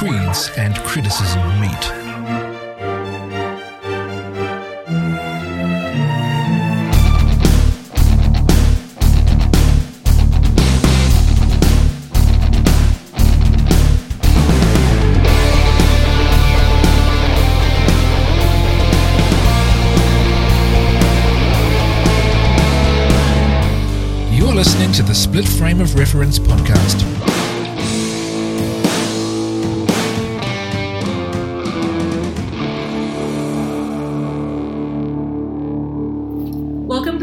creeds and criticism meet. Listening to the Split Frame of Reference podcast.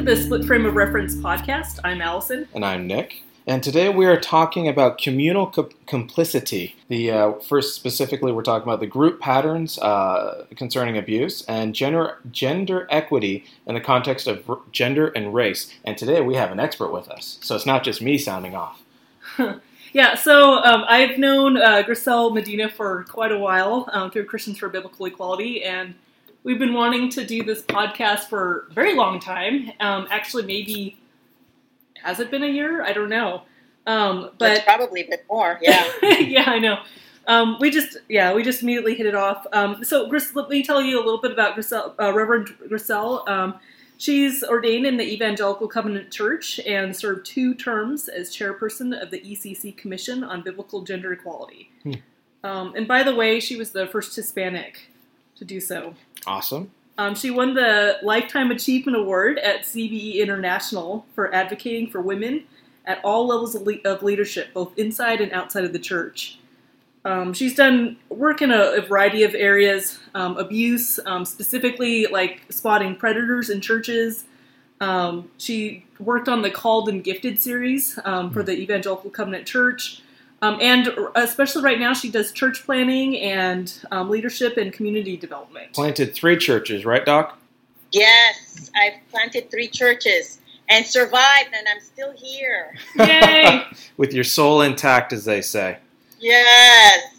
The Split Frame of Reference podcast. I'm Allison. And I'm Nick. And today we are talking about communal co- complicity. The uh, first specifically, we're talking about the group patterns uh, concerning abuse and gender gender equity in the context of r- gender and race. And today we have an expert with us, so it's not just me sounding off. Yeah, so um, I've known uh, Gricel Medina for quite a while um, through Christians for Biblical Equality, and we've been wanting to do this podcast for a very long time. Um, actually, maybe has it been a year? I don't know. Um, That's but probably a bit more. Yeah. yeah, I know. Um, we just yeah, we just immediately hit it off. Um, so Gris, let me tell you a little bit about Gricel, uh, Reverend Gricel. Um, she's ordained in the Evangelical Covenant Church and served two terms as chairperson of the ECC Commission on Biblical Gender Equality. Hmm. Um, and by the way, she was the first Hispanic to do so. Awesome. Um, she won the Lifetime Achievement Award at CBE International for advocating for women at all levels of, le- of leadership, both inside and outside of the church. Um, she's done work in a, a variety of areas um, abuse, um, specifically like spotting predators in churches. Um, she worked on the Called and Gifted series um, for the Evangelical Covenant Church. Um, and especially right now, she does church planting and um, leadership and community development. Planted three churches, right, Doc? Yes, I've planted three churches and survived, and I'm still here. Yay! With your soul intact, as they say. Yes,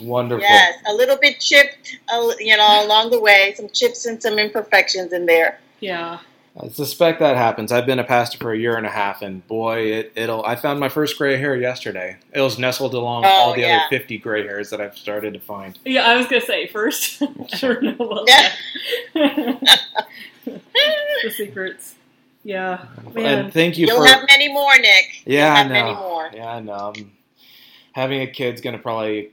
Wonderful. yes, a little bit chipped, you know, along the way, some chips and some imperfections in there. Yeah. I suspect that happens. I've been a pastor for a year and a half, and boy, it, it'll. I found my first gray hair yesterday. It was nestled along Oh, all the yeah. other fifty gray hairs that I've started to find. Yeah, I was gonna say first. I don't know about Yeah. the secrets. Yeah, man. And thank you You'll for. have many more, Nick. yeah, You'll I know. many more. Yeah, I know. Um, having a kid's gonna probably,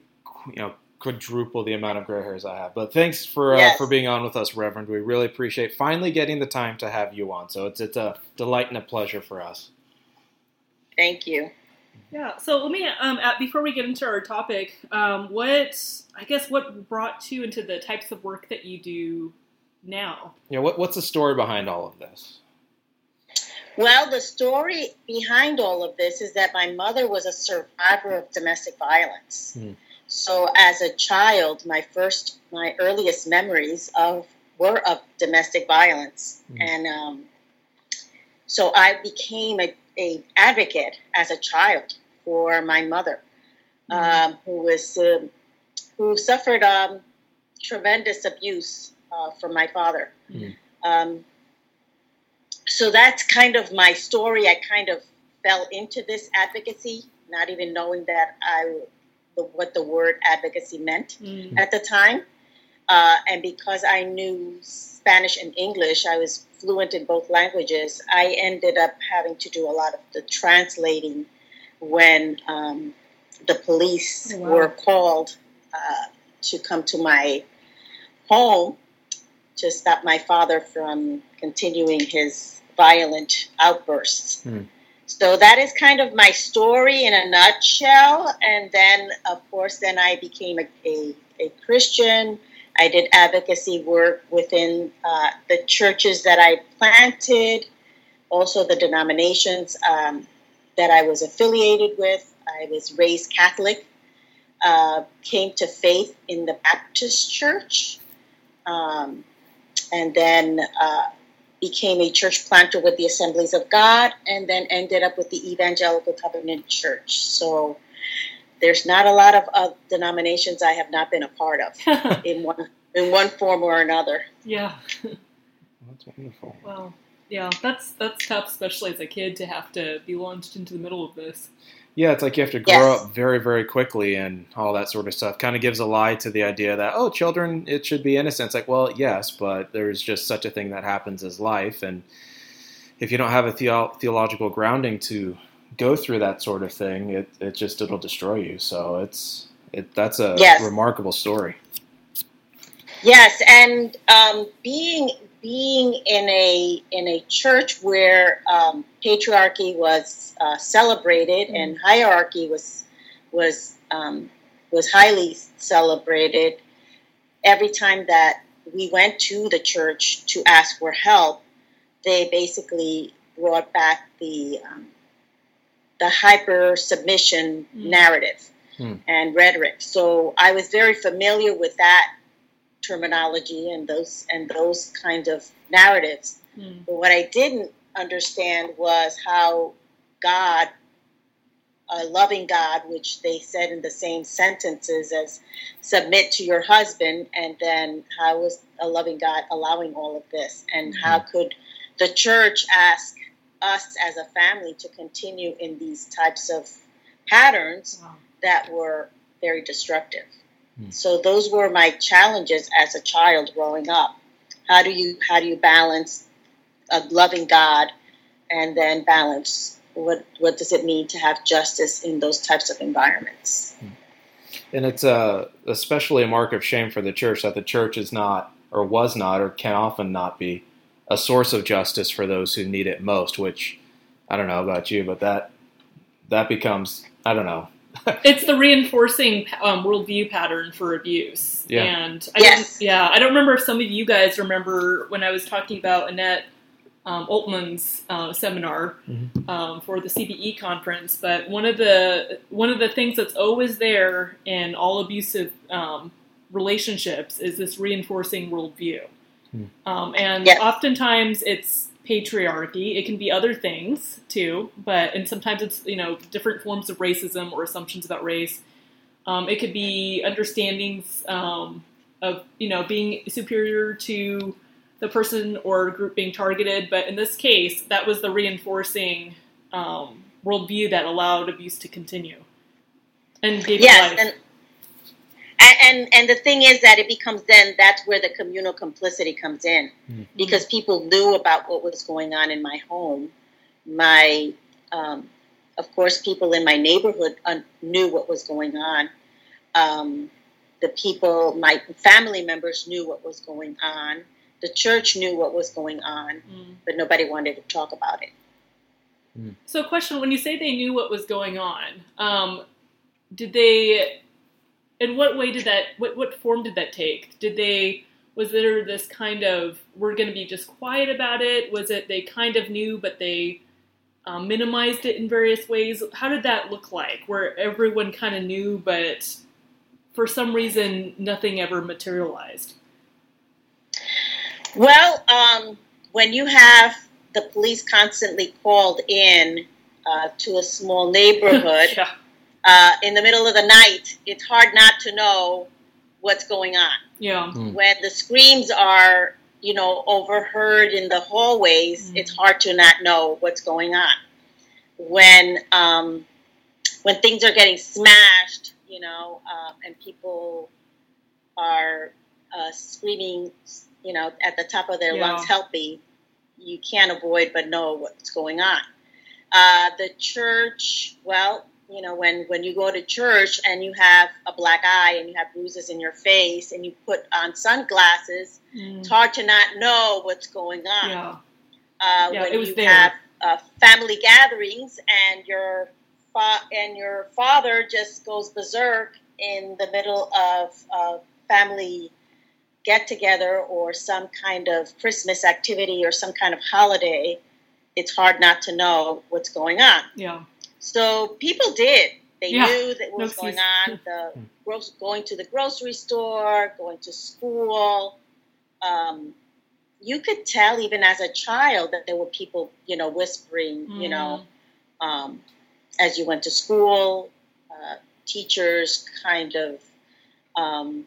you know, quadruple the amount of gray hairs I have. But thanks for uh, Yes. for being on with us, Reverend. We really appreciate finally getting the time to have you on. So it's it's a delight and a pleasure for us. Thank you. Yeah. So let me, um, at, before we get into our topic, um, what I guess what brought you into the types of work that you do now? Yeah. what what's the story behind all of this? Well, the story behind all of this is that my mother was a survivor of domestic violence. Hmm. So, as a child, my first, my earliest memories of were of domestic violence, Hmm. and um, so I became a, a advocate as a child for my mother, um, who was um who suffered um, tremendous abuse uh, from my father. Um, so that's kind of my story. I kind of fell into this advocacy, not even knowing that I the, what the word advocacy meant Mm. at the time. Uh, and because I knew Spanish and English, I was fluent in both languages. I ended up having to do a lot of the translating when um, the police Oh, wow. were called uh, to come to my home to stop my father from continuing his violent outbursts. Hmm. So that is kind of my story in a nutshell. And then, of course, then I became a, a, a Christian. I did advocacy work within uh, the churches that I planted, also the denominations um, that I was affiliated with. I was raised Catholic, uh, came to faith in the Baptist church, um, and then uh, became a church planter with the Assemblies of God, and then ended up with the Evangelical Covenant Church. So there's not a lot of uh, denominations I have not been a part of in one in one form or another. yeah. That's wonderful. Wow. Yeah, that's that's tough, especially as a kid, to have to be launched into the middle of this. Yeah, it's like you have to grow Yes. up very, very quickly and all that sort of stuff. Kind of gives a lie to the idea that, oh, children, it should be innocent. It's like, well, yes, but there's just such a thing that happens as life. And if you don't have a theo- theological grounding to go through that sort of thing, it, it just, it'll destroy you. So it's, it, that's a Yes. remarkable story. Yes, and um, being being in a in a church where um, patriarchy was uh, celebrated and hierarchy was was um, was highly celebrated, every time that we went to the church to ask for help, they basically brought back the um, the hyper submission Mm. narrative Hmm. and rhetoric. So I was very familiar with that terminology and those and those kind of narratives. Mm. But what I didn't understand was how God, a loving God, which they said in the same sentences as submit to your husband, and then how was a loving God allowing all of this? And how could the church ask us as a family to continue in these types of patterns Wow. that were very destructive? Hmm. So those were my challenges as a child growing up. How do you how do you balance a loving God and then balance what what does it mean to have justice in those types of environments? And it's uh, especially a mark of shame for the church that the church is not, or was not, or can often not be, a source of justice for those who need it most. Which I don't know about you, but that that becomes I don't know. It's the reinforcing um, worldview pattern for abuse. Yeah. And I Yes. don't- yeah, I don't remember if some of you guys remember when I was talking about Annette um, Oltmans' uh, seminar Mhm. um, for the CBE conference. But one of the one of the things that's always there in all abusive um, relationships is this reinforcing worldview. Um, and Yes. oftentimes it's patriarchy. It can be other things too, but and sometimes it's you know different forms of racism or assumptions about race. Um, it could be understandings um, of you know being superior to the person or group being targeted, but in this case, that was the reinforcing um, worldview that allowed abuse to continue and gave Yes, life. and and and and the thing is that it becomes then that's where the communal complicity comes in Mhm. because people knew about what was going on in my home. My, um, of course, people in my neighborhood uh, knew what was going on. Um, the people, my family members knew what was going on. The church knew what was going on, Mm. but nobody wanted to talk about it. So, question: When you say they knew what was going on, um, did they? In what way did that? What what form did that take? Did they? Was there this kind of we're going to be just quiet about it? Was it they kind of knew but they um, minimized it in various ways? How did that look like? Where everyone kind of knew, but for some reason nothing ever materialized. Well, um, when you have the police constantly called in uh, to a small neighborhood yeah. Uh, in the middle of the night, it's hard not to know what's going on. Yeah. Mm. When the screams are, you know, overheard in the hallways, Mm. it's hard to not know what's going on. When um, when things are getting smashed, you know, um, and people are uh, screaming, you know, at the top of their Yeah. lungs, "Help me!" You can't avoid but know what's going on. Uh, the church, well, you know, when when you go to church and you have a black eye and you have bruises in your face and you put on sunglasses, Mm. it's hard to not know what's going on. Yeah. Uh, Yeah, when you there. have uh, family gatherings and your fa- and your father just goes berserk in the middle of a family get together or some kind of Christmas activity or some kind of holiday, it's hard not to know what's going on. Yeah. So people did. They Yeah, knew that what no was going on. The going to the grocery store, going to school. Um, you could tell even as a child that there were people, you know, whispering, you know, um, as you went to school. Uh, teachers kind of um,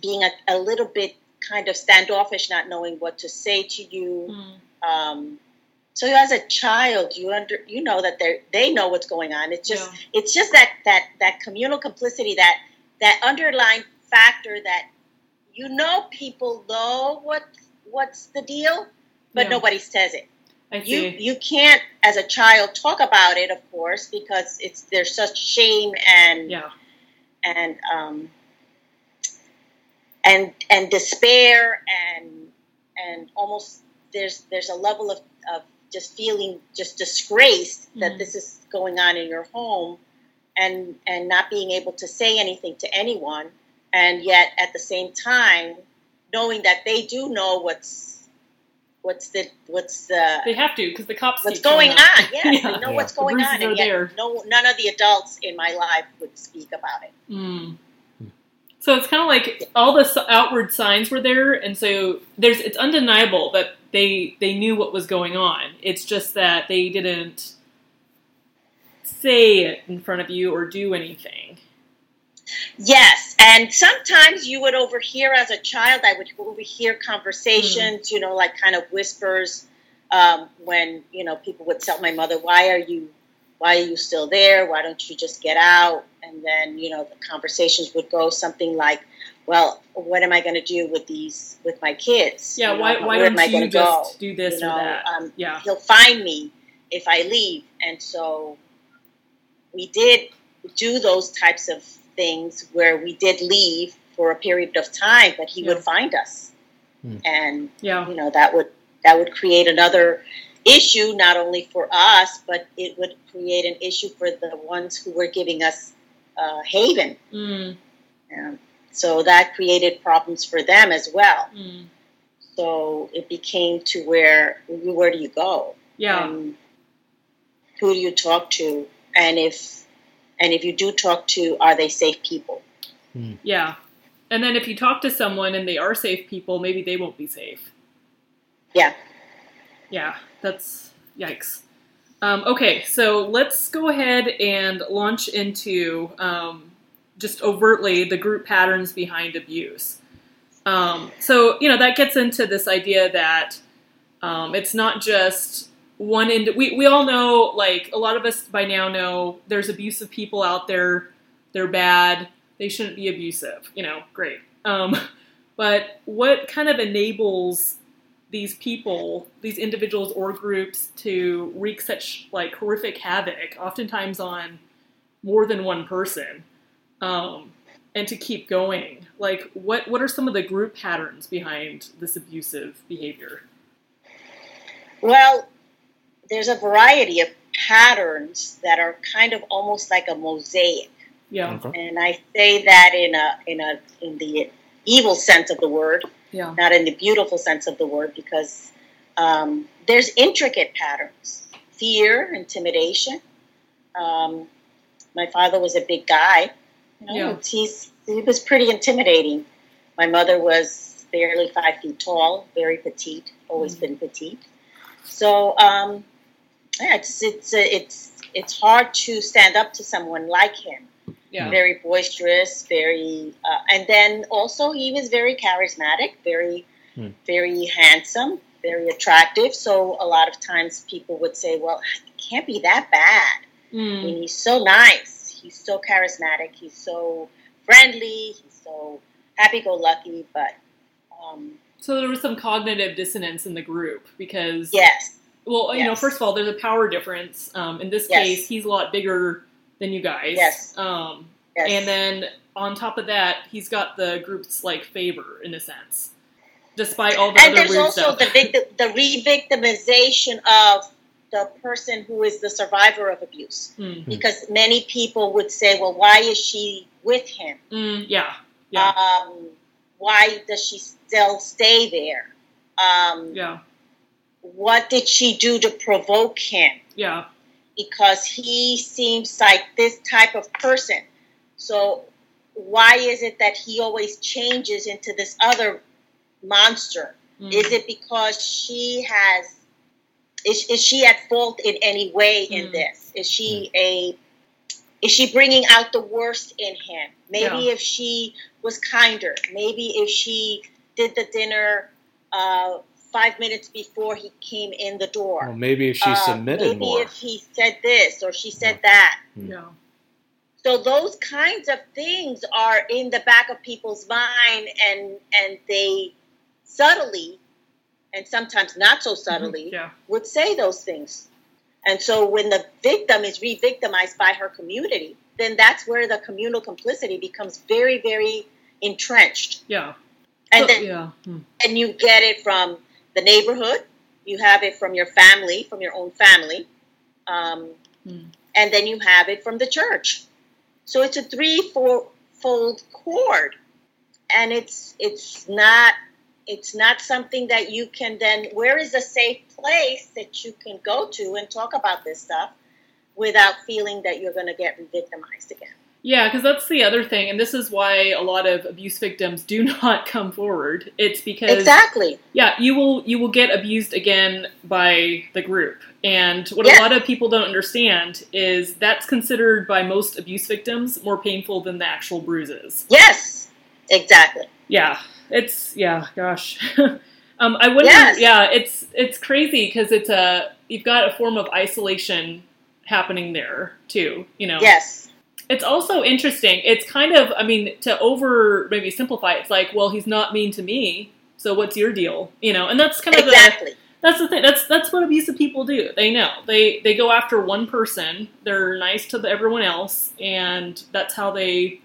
being a, a little bit kind of standoffish, not knowing what to say to you Mm. um, So as a child, you under you know that they they know what's going on. It's just Yeah. it's just that that that communal complicity that that underlying factor that you know people know what what's the deal, but Yeah. nobody says it. You you can't as a child talk about it, of course, because it's there's such shame and yeah. and um, and and despair and and almost there's there's a level of, of just feeling just disgraced that Mhm. this is going on in your home and and not being able to say anything to anyone and yet at the same time knowing that they do know what's what's the what's the They have to because the cops. what's going up. on. Yes, Yeah. they know Yeah. what's going on, are and yet there. no none of the adults in my life would speak about it. Mm. So it's kind of like all the outward signs were there, and so there's it's undeniable that they they knew what was going on. It's just that they didn't say it in front of you or do anything. Yes, and sometimes you would overhear as a child. I would overhear conversations, you know, like kind of whispers um, when you know people would tell my mother, "Why are you, why are you still there? Why don't you just get out?" And then you know the conversations would go something like, "Well, what am I going to do with these with my kids? Yeah, You know, why why where don't am I you gonna just go? do this you know, or that? um, yeah, he'll find me if I leave. And so we did do those types of things where we did leave for a period of time, but he Yeah. would find us. Hmm. And yeah, you know, that would that would create another issue not only for us, but it would create an issue for the ones who were giving us uh, haven. mm, Um, so that created problems for them as well. mm, So it became to where where do you go? yeah, and who do you talk to and if and if you do talk to are they safe people yeah. And then if you talk to someone and they are safe people, maybe they won't be safe. yeah Yeah, that's yikes. Um, okay, so let's go ahead and launch into um, just overtly the group patterns behind abuse. Um, so, you know, that gets into this idea that um, it's not just one ind- we, we all know, like, a lot of us by now know there's abusive people out there. They're bad. They shouldn't be abusive. You know, great. Um, but what kind of enables these people, these individuals or groups to wreak such like horrific havoc, oftentimes on more than one person, um, and to keep going. Like, what what are some of the group patterns behind this abusive behavior? well there's a variety of patterns that are kind of almost like a mosaic Yeah, Okay. and i say that in a in a in the evil sense of the word yeah, not in the beautiful sense of the word because um, there's intricate patterns fear intimidation um, my father was a big guy you know, Yeah. he's, he was pretty intimidating my mother was barely five feet tall very petite always Mhm. been petite so um, yeah, it's it's uh, it's it's hard to stand up to someone like him yeah, very boisterous, very, uh, and then also he was very charismatic, very, Hmm. very handsome, very attractive. So a lot of times people would say, "Well, it can't be that bad. I Mm, mean, he's so nice, he's so charismatic, he's so friendly, he's so happy-go-lucky." But um, So there was some cognitive dissonance in the group because yes, Well, you know, first of all, there's a power difference. Um, in this Yes. case, he's a lot bigger than you guys. Yes. Um, yes, and then on top of that, he's got the group's like favor in a sense, despite all the and other there's also stuff. the victim, the re-victimization of the person who is the survivor of abuse. Mm, because many people would say, well, why is she with him? mm, yeah, yeah, Um, why does she still stay there? Um, yeah, What did she do to provoke him? yeah, Because he seems like this type of person. So why is it that he always changes into this other monster? mm, Is it because she has is, is she at fault in any way in Mm. this? Is she a is she bringing out the worst in him? Maybe Yeah. if she was kinder, maybe if she did the dinner uh, five minutes before he came in the door. Well, maybe if she Uh, submitted maybe more. if he said this or she said that. Yeah. So those kinds of things are in the back of people's mind, and and they subtly, and sometimes not so subtly, Yeah. would say those things. And so when the victim is re-victimized by her community, then that's where the communal complicity becomes very, very entrenched. Yeah. And So- then yeah. Hmm. and you get it from the neighborhood, you have it from your family, from your own family, um, Hmm. and then you have it from the church. So it's a three, four fold cord, and it's it's not it's not something that you can then. Where is a safe place that you can go to and talk about this stuff without feeling that you're going to get victimized again? Yeah, because that's the other thing, and this is why a lot of abuse victims do not come forward. It's because Exactly. yeah, you will you will get abused again by the group. And what Yeah. a lot of people don't understand is that's considered by most abuse victims more painful than the actual bruises. Yes. Exactly. Yeah, it's yeah, gosh. um, I wonder. Yes. Yeah, it's it's crazy because it's a you've got a form of isolation happening there too. You know. Yes. It's also interesting. It's kind of, I mean, to over maybe simplify, it's like, well, he's not mean to me, so what's your deal? You know, and that's kind of the Exactly. that's the thing. That's that's what abusive people do. They know they they go after one person. They're nice to the, everyone else, and that's how they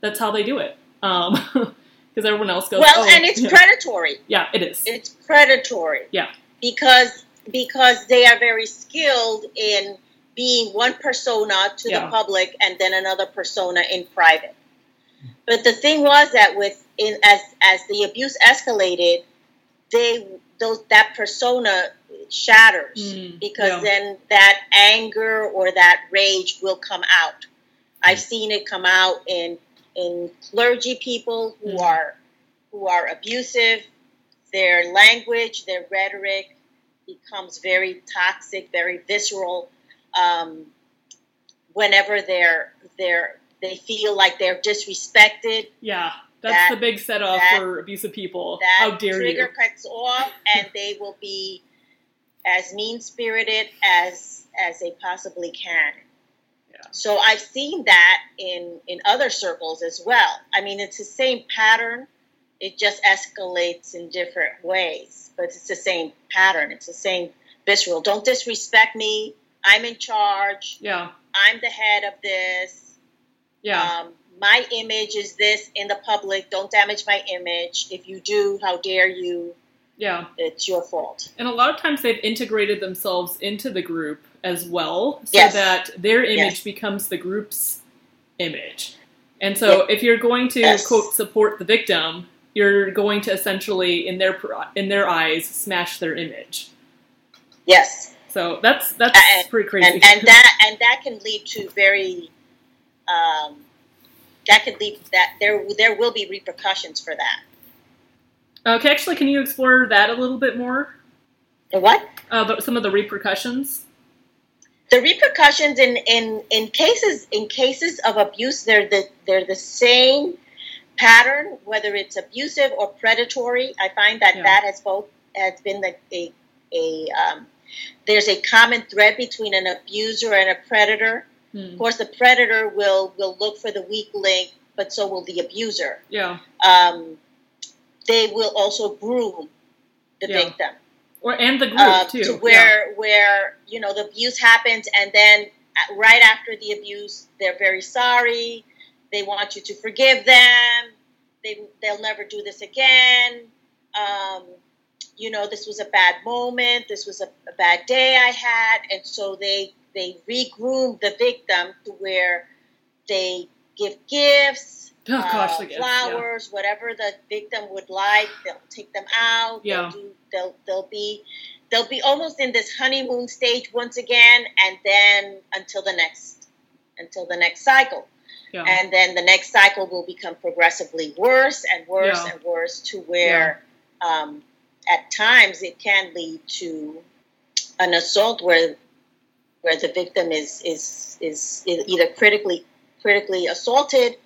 that's how they do it. Um, because everyone else goes. Well, oh, and it's yeah. predatory. yeah, it is. it's predatory. Yeah. Because because they are very skilled in being one persona to Yeah. the public and then another persona in private. But the thing was that with in as as the abuse escalated, they those that persona shatters Mm, because yeah. then that anger or that rage will come out. I've seen it come out in in clergy people who Mm. are who are abusive. Their language, their rhetoric becomes very toxic, very visceral. Um, whenever they're they're they feel like they're disrespected, Yeah, that's that- the big set off that- for abusive people. that How dare trigger you? Trigger cuts off, and they will be as mean spirited as as they possibly can. So I've seen that in in other circles as well. I mean, it's the same pattern. It just escalates in different ways, but it's the same pattern. It's the same visceral. Don't disrespect me. I'm in charge. Yeah, I'm the head of this. yeah. Um, my image is this in the public. Don't damage my image. If you do, how dare you? Yeah, It's your fault. and a lot of times they've integrated themselves into the group as well, so Yes. that their image Yes. becomes the group's image. And so, if you're going to quote support the victim, you're going to essentially, in their in their eyes, smash their image. Yes, So that's that's And- pretty crazy. and and that and that can lead to very. Um, that could lead that there there will be repercussions for that. Okay, actually, can you explore that a little bit more? The what? Uh, but some of the repercussions. The repercussions in, in, in cases in cases of abuse they're the they're the same pattern whether it's abusive or predatory. I find that Yeah. that has both has been the, a a um, there's a common thread between an abuser and a predator. Hmm. Of course, the predator will will look for the weak link, but so will the abuser. Yeah, Um, they will also groom the Yeah. victim or and the group uh, too. to Yeah. where where you know the abuse happens, and then right after the abuse, they're very sorry. They want you to forgive them. They they'll never do this again. Um, you know, this was a bad moment. This was a, a bad day I had, and so they they regroom the victim to where they give gifts, Oh gosh, uh, gifts, yeah. flowers, whatever the victim would like. They'll take them out. Yeah. They'll, do, they'll they'll be they'll be almost in this honeymoon stage once again, and then until the next until the next cycle, Yeah. and then the next cycle will become progressively worse and worse Yeah. and worse to where um, at times it can lead to an assault where where the victim is is is either critically critically assaulted,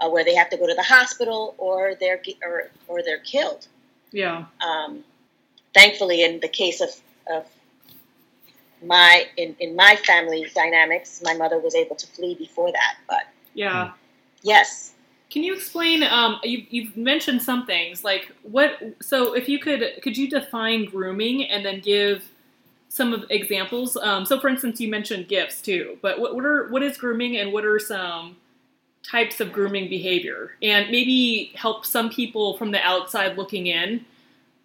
uh, where they have to go to the hospital, or they're or or they're killed. yeah. Um, thankfully, in the case of, of my in, in my family dynamics, my mother was able to flee before that. But Yeah. yes, Can you explain? Um, you, you've mentioned some things like what. So, if you could, could you define grooming and then give some of examples? Um, so, for instance, you mentioned gifts too. But what, what are what is grooming and what are some types of grooming behavior? And maybe help some people from the outside looking in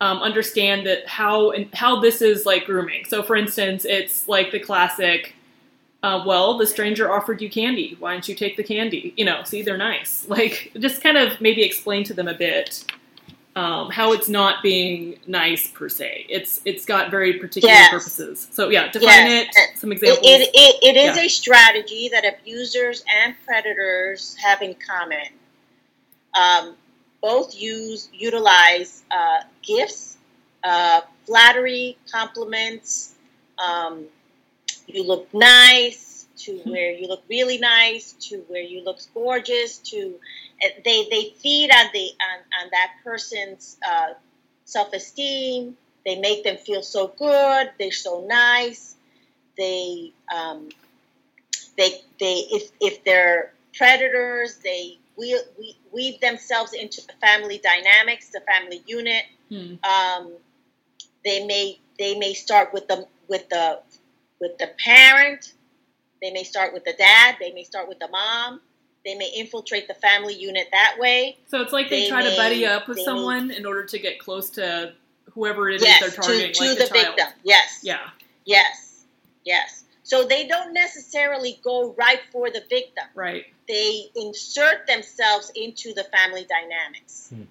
um, understand that how and how this is like grooming. So, for instance, it's like the classic. Uh, well, the stranger offered you candy. Why don't you take the candy? You know, see, they're nice. Like, just kind of maybe explain to them a bit um, how it's not being nice per se. It's it's got very particular Yes. purposes. So yeah, define Yes. it. Some it, examples. it, it, it is Yeah. a strategy that abusers and predators have in common. Um, both use utilize uh, gifts, uh, flattery, compliments. Um, you look nice to where you look really nice to where you look gorgeous to uh, they they feed on the on, on that person's uh, self-esteem. They make them feel so good. They're so nice. They um, they they if if they're predators they we, we weave themselves into the family dynamics the family unit. Hmm. um, they may they may start with the with the with the parent they may start with the dad they may start with the mom they may infiltrate the family unit that way So it's like they, they try to buddy up with they may- someone in order to get close to whoever it is yes they're to, targeting, to like the, the, child. victim yes Yeah. yes yes so they don't necessarily go right for the victim Right. they insert themselves into the family dynamics. Hmm.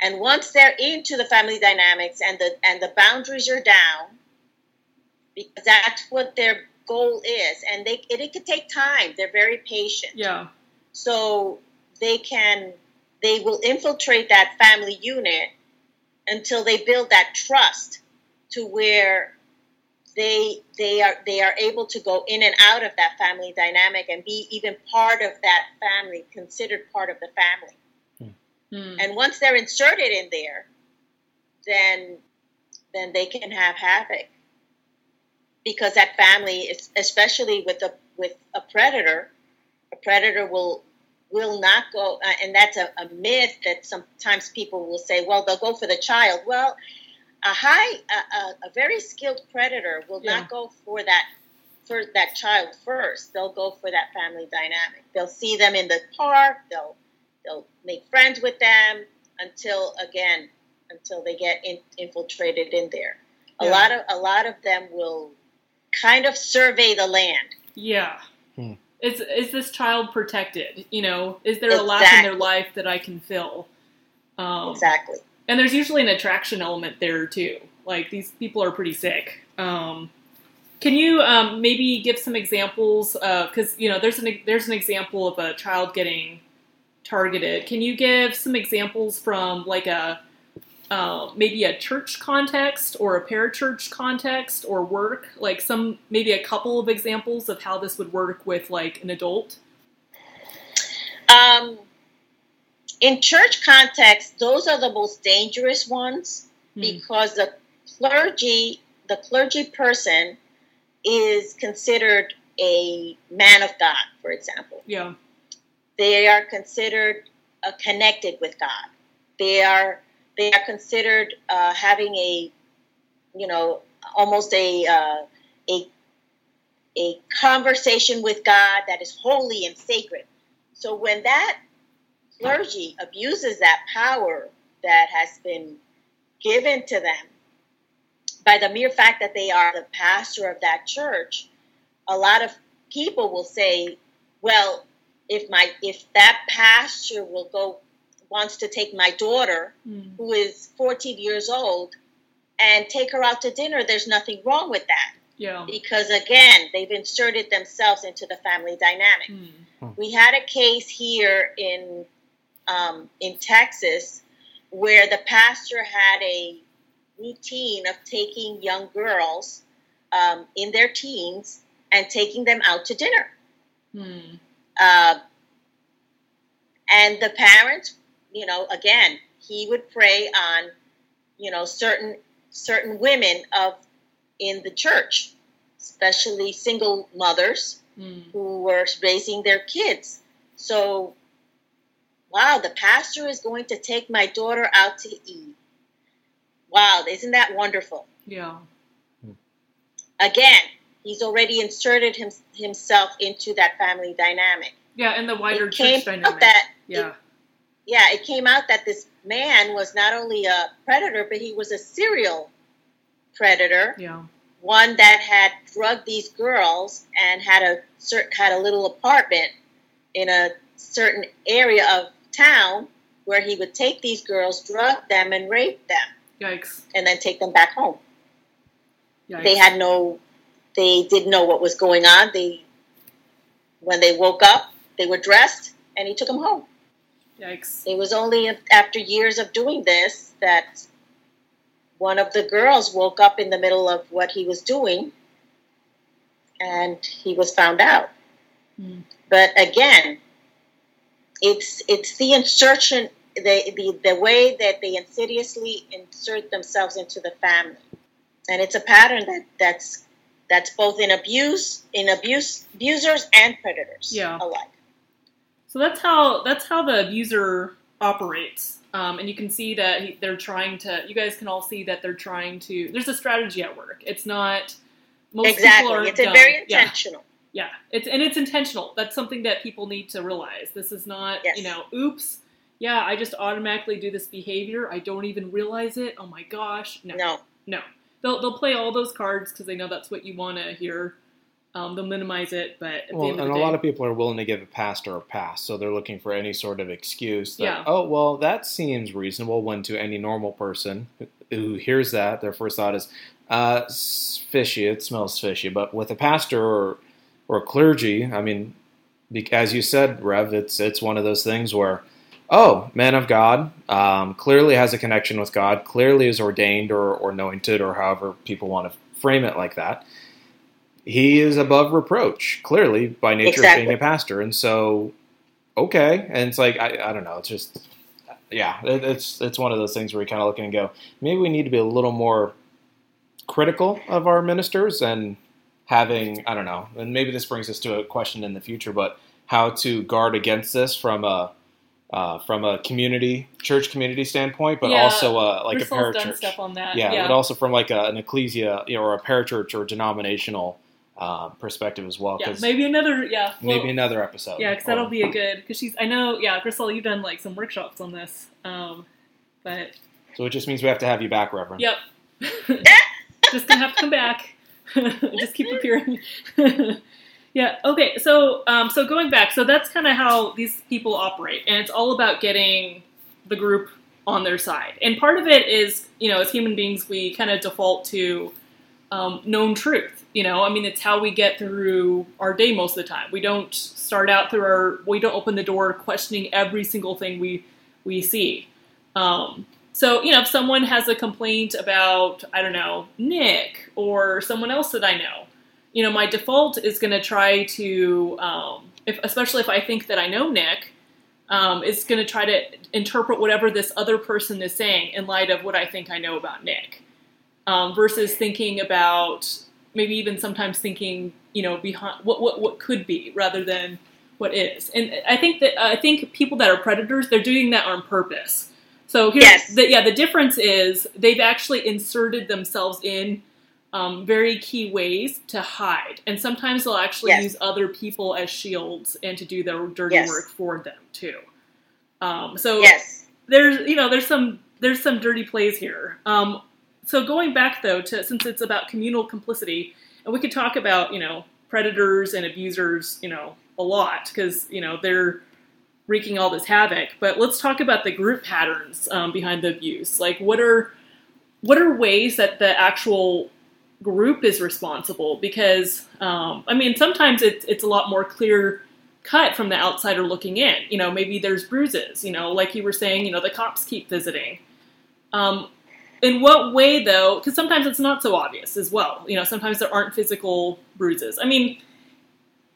And once they're into the family dynamics and the and the boundaries are down, because that's what their goal is, and they it, it could take time. They're very patient, Yeah. so they can they will infiltrate that family unit until they build that trust to where they they are they are able to go in and out of that family dynamic and be even part of that family considered part of the family Hmm. and once they're inserted in there then then they can have havoc because that family is especially with a with a predator a predator will will not go uh, and that's a, a myth that sometimes people will say well they'll go for the child. Well a high a, a, a very skilled predator will Yeah. not go for that for that child first. They'll go for that family dynamic. They'll see them in the park. They'll they'll make friends with them until again until they get in, infiltrated in there. A lot of a lot of them will kind of survey the land Yeah. Hmm. Is is this child protected? You know, is there a lack in their life that I can fill? Um, exactly And there's usually an attraction element there too. Like these people are pretty sick. Um, can you um, maybe give some examples? Because you know, there's an there's an example of a child getting targeted. Can you give some examples from like a uh, maybe a church context or a parachurch context or work? Like some maybe a couple of examples of how this would work with like an adult. um, in church context those are the most dangerous ones Hmm. because the clergy the clergy person is considered a man of god for example Yeah. they are considered uh, connected with God. They are they are considered uh, having a you know almost a uh, a a conversation with God that is holy and sacred. So when that clergy abuses that power that has been given to them by the mere fact that they are the pastor of that church, a lot of people will say, well, if my if that pastor will go wants to take my daughter Hmm. who is 14 years old and take her out to dinner there's nothing wrong with that Yeah. because again they've inserted themselves into the family dynamic Hmm. we had a case here in um, in Texas where the pastor had a routine of taking young girls um, in their teens and taking them out to dinner Hmm. uh, and the parents, you know, again, he would prey on, you know, certain certain women of in the church, especially single mothers Mm. who were raising their kids. So, wow, the pastor is going to take my daughter out to eat. Wow, isn't that wonderful? Yeah. Again, he's already inserted him, himself into that family dynamic. Yeah, and the wider it church dynamic. that yeah. it, yeah, it came out that this man was not only a predator, but he was a serial predator. Yeah. One that had drugged these girls and had a cer- had a little apartment in a certain area of town where he would take these girls, drug them, and rape them, Yikes. and then take them back home. Yikes. They had no, they didn't know what was going on. They, when they woke up, they were dressed, and he took them home. Yikes. It was only after years of doing this that one of the girls woke up in the middle of what he was doing and he was found out. Mm. But again, it's it's the insertion the, the the way that they insidiously insert themselves into the family. And it's a pattern that, that's that's both in abuse in abuse abusers and predators Yeah. alike. So that's how that's how the abuser operates, um, and you can see that he, they're trying to. You guys can all see that they're trying to. There's a strategy at work. It's not most people exactly. aren't It's a dumb. very Yeah. intentional. Yeah, it's and it's intentional. That's something that people need to realize. This is not, Yes. you know, oops. Yeah, I just automatically do this behavior. I don't even realize it. Oh my gosh, no, No. no. They'll they'll play all those cards because they know that's what you want to hear. Um, they'll minimize it, but at the Well, end and of a the day, lot of people are willing to give a pastor a pass, so they're looking for any sort of excuse that, Yeah. oh, well, that seems reasonable. When to any normal person who- who hears that, their first thought is, uh, fishy, it smells fishy. But with a pastor or, or clergy, I mean, as you said, Rev, it's, it's one of those things where, oh, man of God, um, clearly has a connection with God, clearly is ordained or, or anointed, or however people want to frame it like that he is above reproach, clearly by nature of being a pastor. And so, okay, and it's like I, I don't know, it's just yeah, it, it's it's one of those things where you kind of look and go, maybe we need to be a little more critical of our ministers and having I don't know, and maybe this brings us to a question in the future, but how to guard against this from a uh, from a community church community standpoint, but Yeah, also uh, like Gricel's a done parachurch. stuff on that. Yeah, yeah. but also from like a, an ecclesia you know, or a parachurch or denominational uh, perspective as well. yeah, Because maybe another. Yeah, maybe another episode. Yeah, because that'll be a good. Because she's, I know, yeah, Gricel, you've done like some workshops on this. Um, but So it just means we have to have you back, Reverend. yep, just gonna have to come back. just keep appearing. yeah. Okay. So, um, so going back, so that's kind of how these people operate, and it's all about getting the group on their side. And part of it is, you know, as human beings, we kind of default to um, known truth. You know, I mean, it's how we get through our day most of the time. We don't start out through our, we don't open the door questioning every single thing we we see. Um, so, you know, if someone has a complaint about, I don't know, Nick or someone else that I know, you know, my default is going to try to, um, if, especially if I think that I know Nick, um, is going to try to interpret whatever this other person is saying in light of what I think I know about Nick, um, versus thinking about maybe even sometimes thinking, you know, behind what what what could be rather than what is. And I think that I think people that are predators, they're doing that on purpose. So here's Yes. the, yeah, the difference is they've actually inserted themselves in um, very key ways to hide, and sometimes they'll actually Yes. use other people as shields and to do their dirty Yes. work for them too. Um, so Yes. there's you know there's some there's some dirty plays here. Um, so going back though to since it's about communal complicity, and we could talk about you know predators and abusers you know a lot because you know they're wreaking all this havoc. But let's talk about the group patterns um, behind the abuse. Like what are what are ways that the actual group is responsible? Because um, I mean sometimes it's it's a lot more clear cut from the outsider looking in. You know, maybe there's bruises. You know, like you were saying, you know, the cops keep visiting. Um, in what way, though? Because sometimes it's not so obvious as well. You know, sometimes there aren't physical bruises. I mean,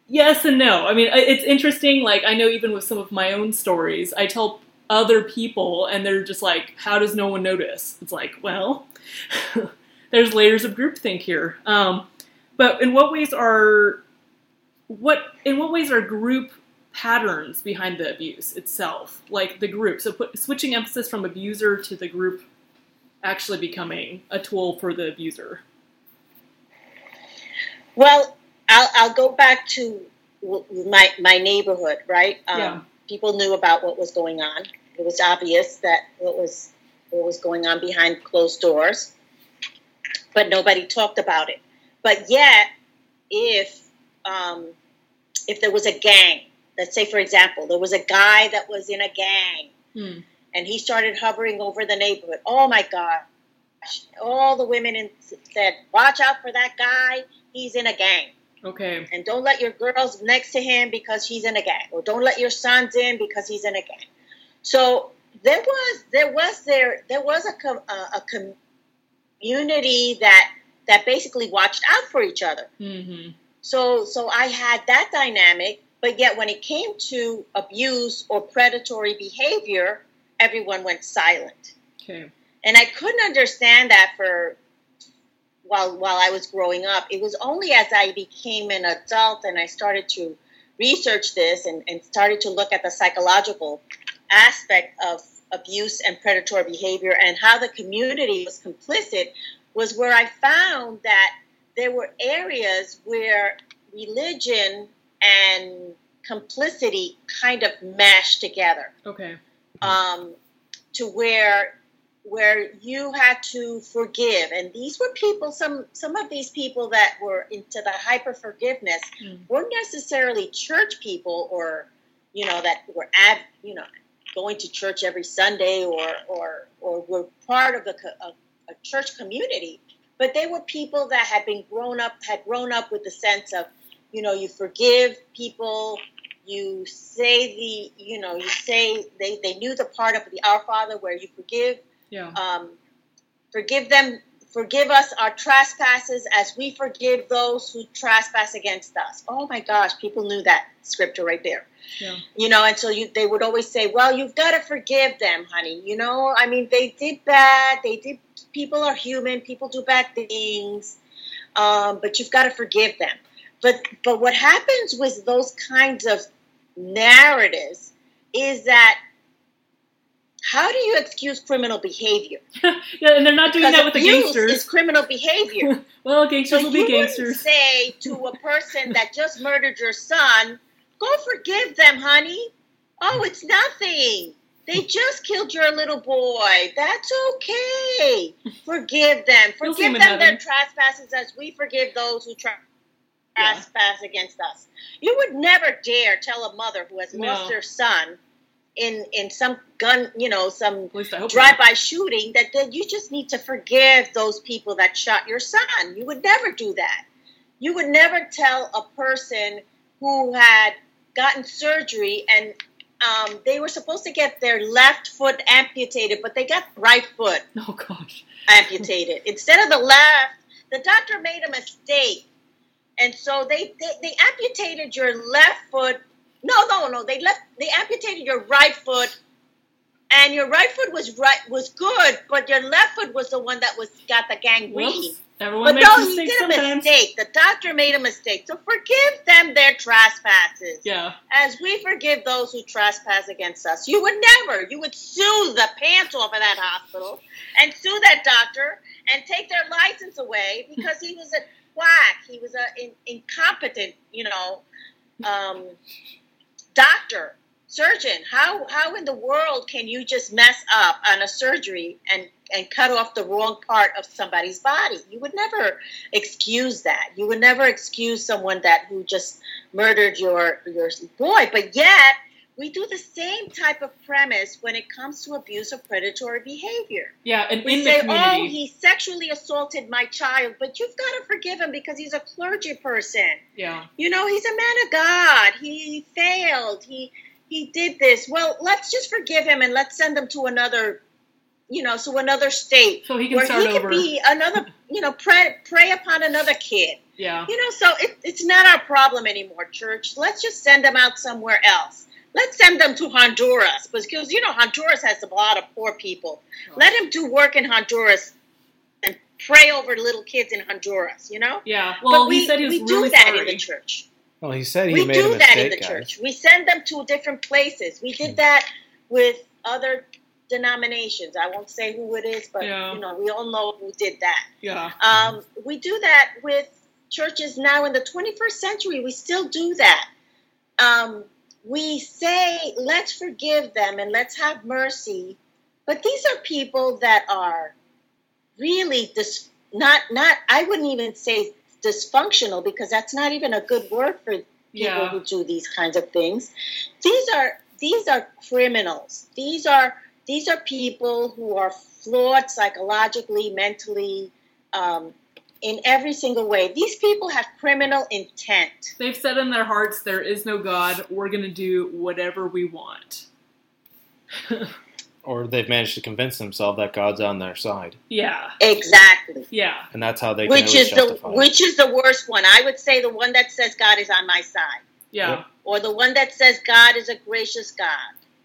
yes and no. I mean, it's interesting. Like I know even with some of my own stories, I tell other people and they're just like, how does no one notice? It's like, well, there's layers of groupthink here. Um, but in what ways are what in what ways are group patterns behind the abuse itself, like the group? So put, switching emphasis from abuser to the group actually becoming a tool for the abuser. Well, I'll, I'll go back to my my neighborhood, right? Um, Yeah. People knew about what was going on. It was obvious that what was what was going on behind closed doors, but nobody talked about it. But yet, if um, if there was a gang, let's say for example, there was a guy that was in a gang Hmm. And he started hovering over the neighborhood. Oh my gosh! All the women in, said, "Watch out for that guy. He's in a gang." Okay. and don't let your girls next to him because he's in a gang or don't let your sons in because he's in a gang so there was there was there there was a, com- a, a community that that basically watched out for each other hmm so so i had that dynamic but yet when it came to abuse or predatory behavior everyone went silent Okay. and I couldn't understand that for while while I was growing up. It was only as I became an adult and I started to research this and, and started to look at the psychological aspect of abuse and predatory behavior and how the community was complicit was where I found that there were areas where religion and complicity kind of mashed together Okay. Um, to where where you had to forgive and these were people some some of these people that were into the hyper forgiveness Mm. weren't necessarily church people or you know that were ad you know going to church every sunday or or or were part of co- a, a church community but they were people that had been grown up had grown up with the sense of you know you forgive people you say the you know you say they, they knew the part of the our father where you forgive Yeah. um, forgive them forgive us our trespasses as we forgive those who trespass against us oh my gosh people knew that scripture right there Yeah. you know and so you they would always say well you've got to forgive them honey you know i mean they did bad they did people are human people do bad things um, but you've got to forgive them but but what happens with those kinds of narratives is that how do you excuse criminal behavior yeah, and they're not doing that with the gangsters. is criminal behavior well, so gangsters will be gangsters. say to a person that just murdered your son, "Go forgive them, honey." Oh, it's nothing. They just killed your little boy. That's okay. Forgive them. Forgive them their trespasses as we forgive those who tra- trespass against us. You would never dare tell a mother who has lost her son in in some gun, you know, some At least I hope. drive-by shooting that, that you just need to forgive those people that shot your son. You would never do that. You would never tell a person who had gotten surgery and um, they were supposed to get their left foot amputated, but they got right foot. Oh gosh. amputated instead of the left. The doctor made a mistake, and so they they, they amputated your left foot. No, no, no. They left. They amputated your right foot, and your right foot was right was good, but your left foot was the one that was got the gangrene. Everyone But makes no, he did a sometimes. mistake. The doctor made a mistake. So forgive them their trespasses Yeah. as we forgive those who trespass against us. You would never. You would sue the pants off of that hospital and sue that doctor and take their license away because he was a quack. He was a in, incompetent, you know, um, doctor, surgeon. How how in the world can you just mess up on a surgery and and cut off the wrong part of somebody's body? You would never excuse that. You would never excuse someone that who just murdered your your boy. But yet we do the same type of premise when it comes to abuse or predatory behavior. Yeah, and We in say, the "Oh, he sexually assaulted my child," but you've got to forgive him because he's a clergy person. yeah. You know, he's a man of God. He failed. He he did this. Well, let's just forgive him and let's send him to another, you know, so another state So he can where start he over. could be another, you know, prey, prey upon another kid. yeah. You know, so it, it's not our problem anymore, church. Let's just send him out somewhere else. Let's send them to Honduras because you know Honduras has a lot of poor people. Let him do work in Honduras and pray over little kids in Honduras. You know. Yeah. Well, but we, he said he was we really do that sorry. in the church. Well, he said he we made do a that in the guys. church. We send them to different places. We did that with other denominations. I won't say who it is, but Yeah. you know, we all know who did that. Yeah. Um, we do that with churches now in the 21st century. We still do that. Um, we say, let's forgive them and let's have mercy. But these are people that are really dis- not not. I wouldn't even say dysfunctional because that's not even a good word for people Yeah. who do these kinds of things. These are these are criminals. These are these are people who are flawed psychologically, mentally, um, in every single way. These people have criminal intent. They've said in their hearts, there is no God. We're going to do whatever we want. Or they've managed to convince themselves that God's on their side, Yeah. Exactly. Yeah. and that's how they Which is the justify which is the worst one. I would say the one that says God is on my side, Yeah. Yep. or the one that says God is a gracious God.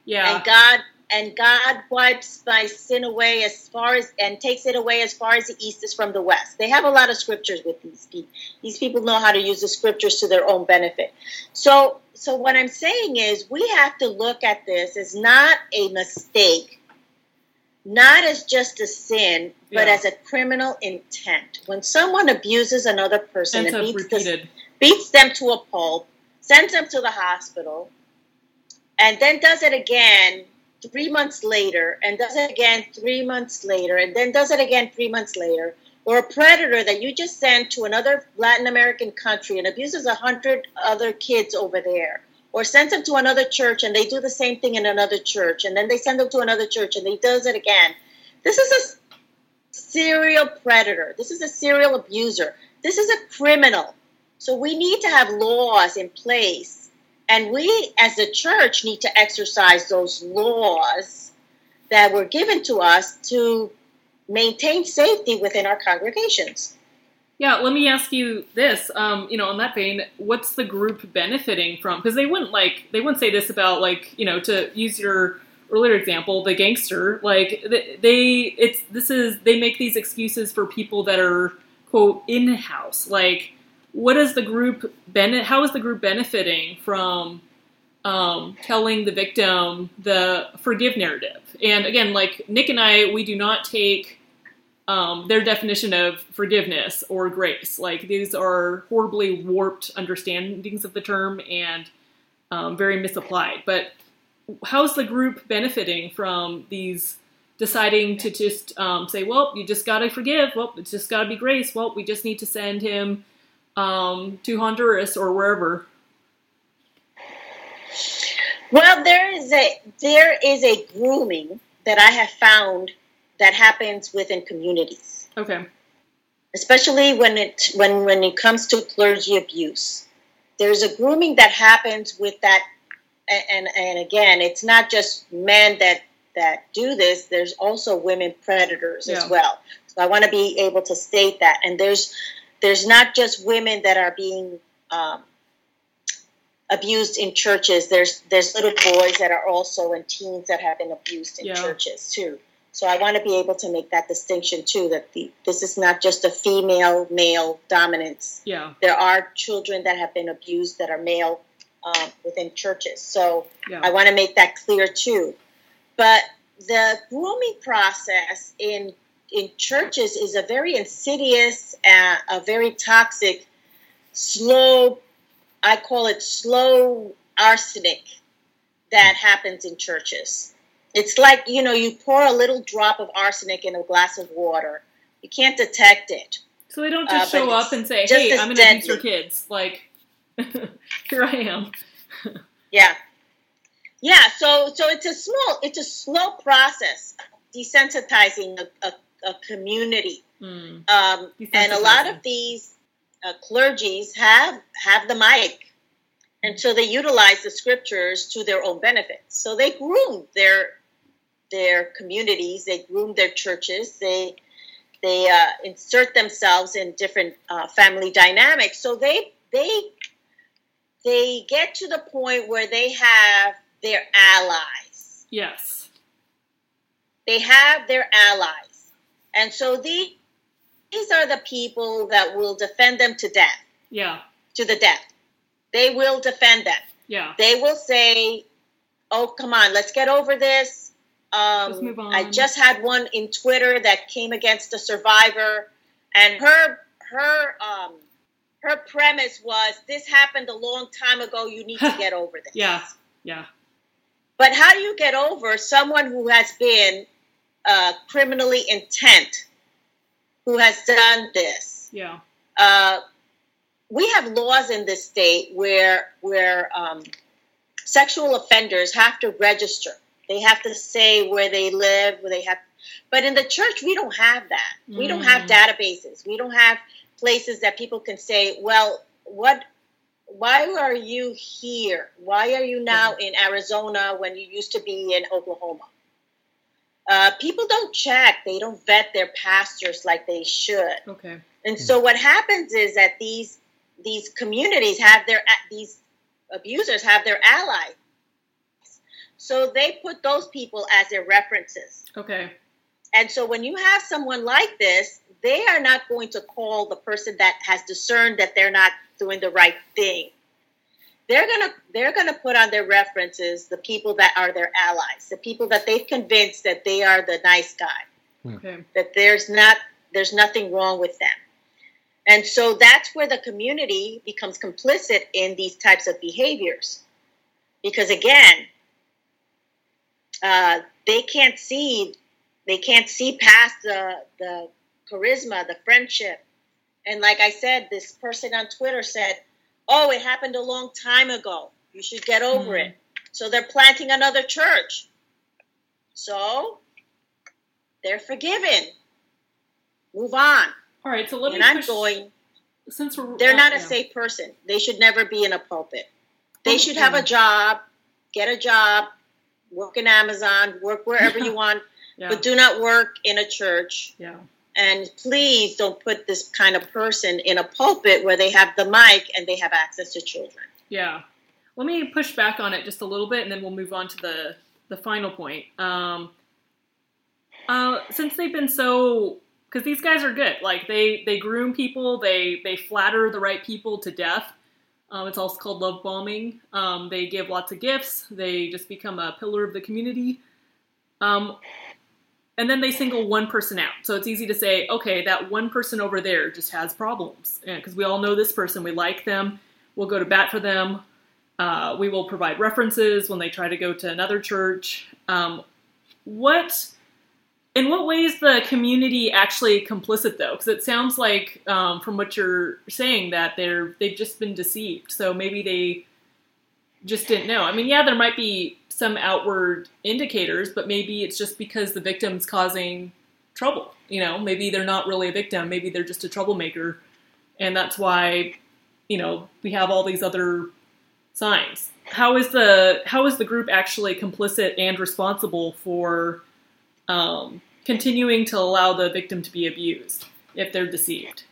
Yeah. and God and God wipes my sin away as far as and takes it away as far as the east is from the west. They have a lot of scriptures with these people. These people know how to use the scriptures to their own benefit. So so what I'm saying is we have to look at this as not a mistake, not as just a sin, but Yeah. as a criminal intent. When someone abuses another person and beats, the, beats them to a pulp, sends them to the hospital, and then does it again three months later, and does it again three months later, and then does it again three months later, or a predator that you just sent to another Latin American country and abuses a hundred other kids over there, or sends them to another church and they do the same thing in another church, and then they send them to another church and he does it again. This is a serial predator. This is a serial abuser. This is a criminal. So we need to have laws in place. And we, as a church, need to exercise those laws that were given to us to maintain safety within our congregations. Yeah, let me ask you this. Um, you know, on that vein, what's the group benefiting from? Because they wouldn't like they wouldn't say this about like you know to use your earlier example, the gangster. Like they, they it's this is they make these excuses for people that are quote in house. Like, what is the group benefit? How is the group benefiting from um, telling the victim the forgive narrative? And again, like Nick and I, we do not take um, their definition of forgiveness or grace. Like these are horribly warped understandings of the term and um, very misapplied. But how's the group benefiting from these deciding to just um, say, well, you just got to forgive. Well, it's just got to be grace. Well, we just need to send him um, to Honduras or wherever. Well, there is a there is a grooming that I have found that happens within communities, Okay. especially when it when when it comes to clergy abuse. There's a grooming that happens with that, and and, again, it's not just men that that do this. There's also women predators Yeah. as well. So I want to be able to state that, and there's there's not just women that are being um, abused in churches. There's there's little boys that are also and teens that have been abused in Yeah. churches too. So I want to be able to make that distinction too. That the this is not just a female male dominance. Yeah. There are children that have been abused that are male um, within churches. So Yeah. I want to make that clear too. But the grooming process in in churches is a very insidious, uh, a very toxic, slow. I call it slow arsenic that happens in churches. It's like you know you pour a little drop of arsenic in a glass of water. You can't detect it. So they don't Uh, just but show up and say, "Hey, I'm going to abuse your kids." Like, here I am. Yeah, yeah. So so it's a small, it's a slow process, desensitizing a, a, a community. Hmm. Um, and a lot of these uh, clergies have have the mic, and so they utilize the scriptures to their own benefit. So they groom their their communities, they groom their churches, they they uh, insert themselves in different uh, family dynamics. So they they they get to the point where they have their allies. Yes. They have their allies. And so these, these are the people that will defend them to death, Yeah. to the death. They will defend them. Yeah. They will say, "Oh, come on, let's get over this." Um, Let's move on. I just had one in Twitter that came against a survivor, and her her um, her premise was, "This happened a long time ago. You need to get over this." Yeah. Yeah. But how do you get over someone who has been uh, criminally intent, who has done this? Yeah. uh, we have laws in this state where where um, sexual offenders have to register. They have to say where they live, where they have. But in the church, we don't have that. We don't have Mm. databases. We don't have places that people can say, "Well, what? Why are you here? Why are you now in Arizona when you used to be in Oklahoma?" Uh, people don't check. They don't vet their pastors like they should. Okay. And so what happens is that these these communities have their these abusers have their allies. So they put those people as their references. Okay. And so when you have someone like this, they are not going to call the person that has discerned that they're not doing the right thing. They're gonna they're gonna put on their references the people that are their allies, the people that they've convinced that they are the nice guy. Okay. that there's not there's nothing wrong with them. And so that's where the community becomes complicit in these types of behaviors. Because again uh, they can't see they can't see past the the charisma the friendship. And like i said this person on twitter said oh it happened a long time ago you should get over Mhm. it so they're planting another church so they're forgiven move on All right. So let me and i'm push, going since we're they're uh, not a yeah. safe person they should never be in a pulpit they should have a job get a job work in amazon work wherever you want Yeah. but do not work in a church yeah. And please don't put this kind of person in a pulpit where they have the mic and they have access to children Yeah. Let me push back on it just a little bit, and then we'll move on to the the final point. Um, uh, since they've been so, because these guys are good. Like they they groom people, they they flatter the right people to death. Um, it's also called love bombing. Um, they give lots of gifts. They just become a pillar of the community. Um, and then they single one person out. So it's easy to say, okay, that one person over there just has problems because we all know this person. We like them. We'll go to bat for them. Uh, we will provide references when they try to go to another church. Um, what, in what ways the community actually complicit though? Because it sounds like um, from what you're saying that they're they've just been deceived. So maybe they just didn't know. I mean, yeah, there might be some outward indicators, but maybe it's just because the victim's causing trouble. You know, maybe they're not really a victim. Maybe they're just a troublemaker, and that's why you know we have all these other signs. How is the how is the group actually complicit and responsible for um, continuing to allow the victim to be abused if they're deceived?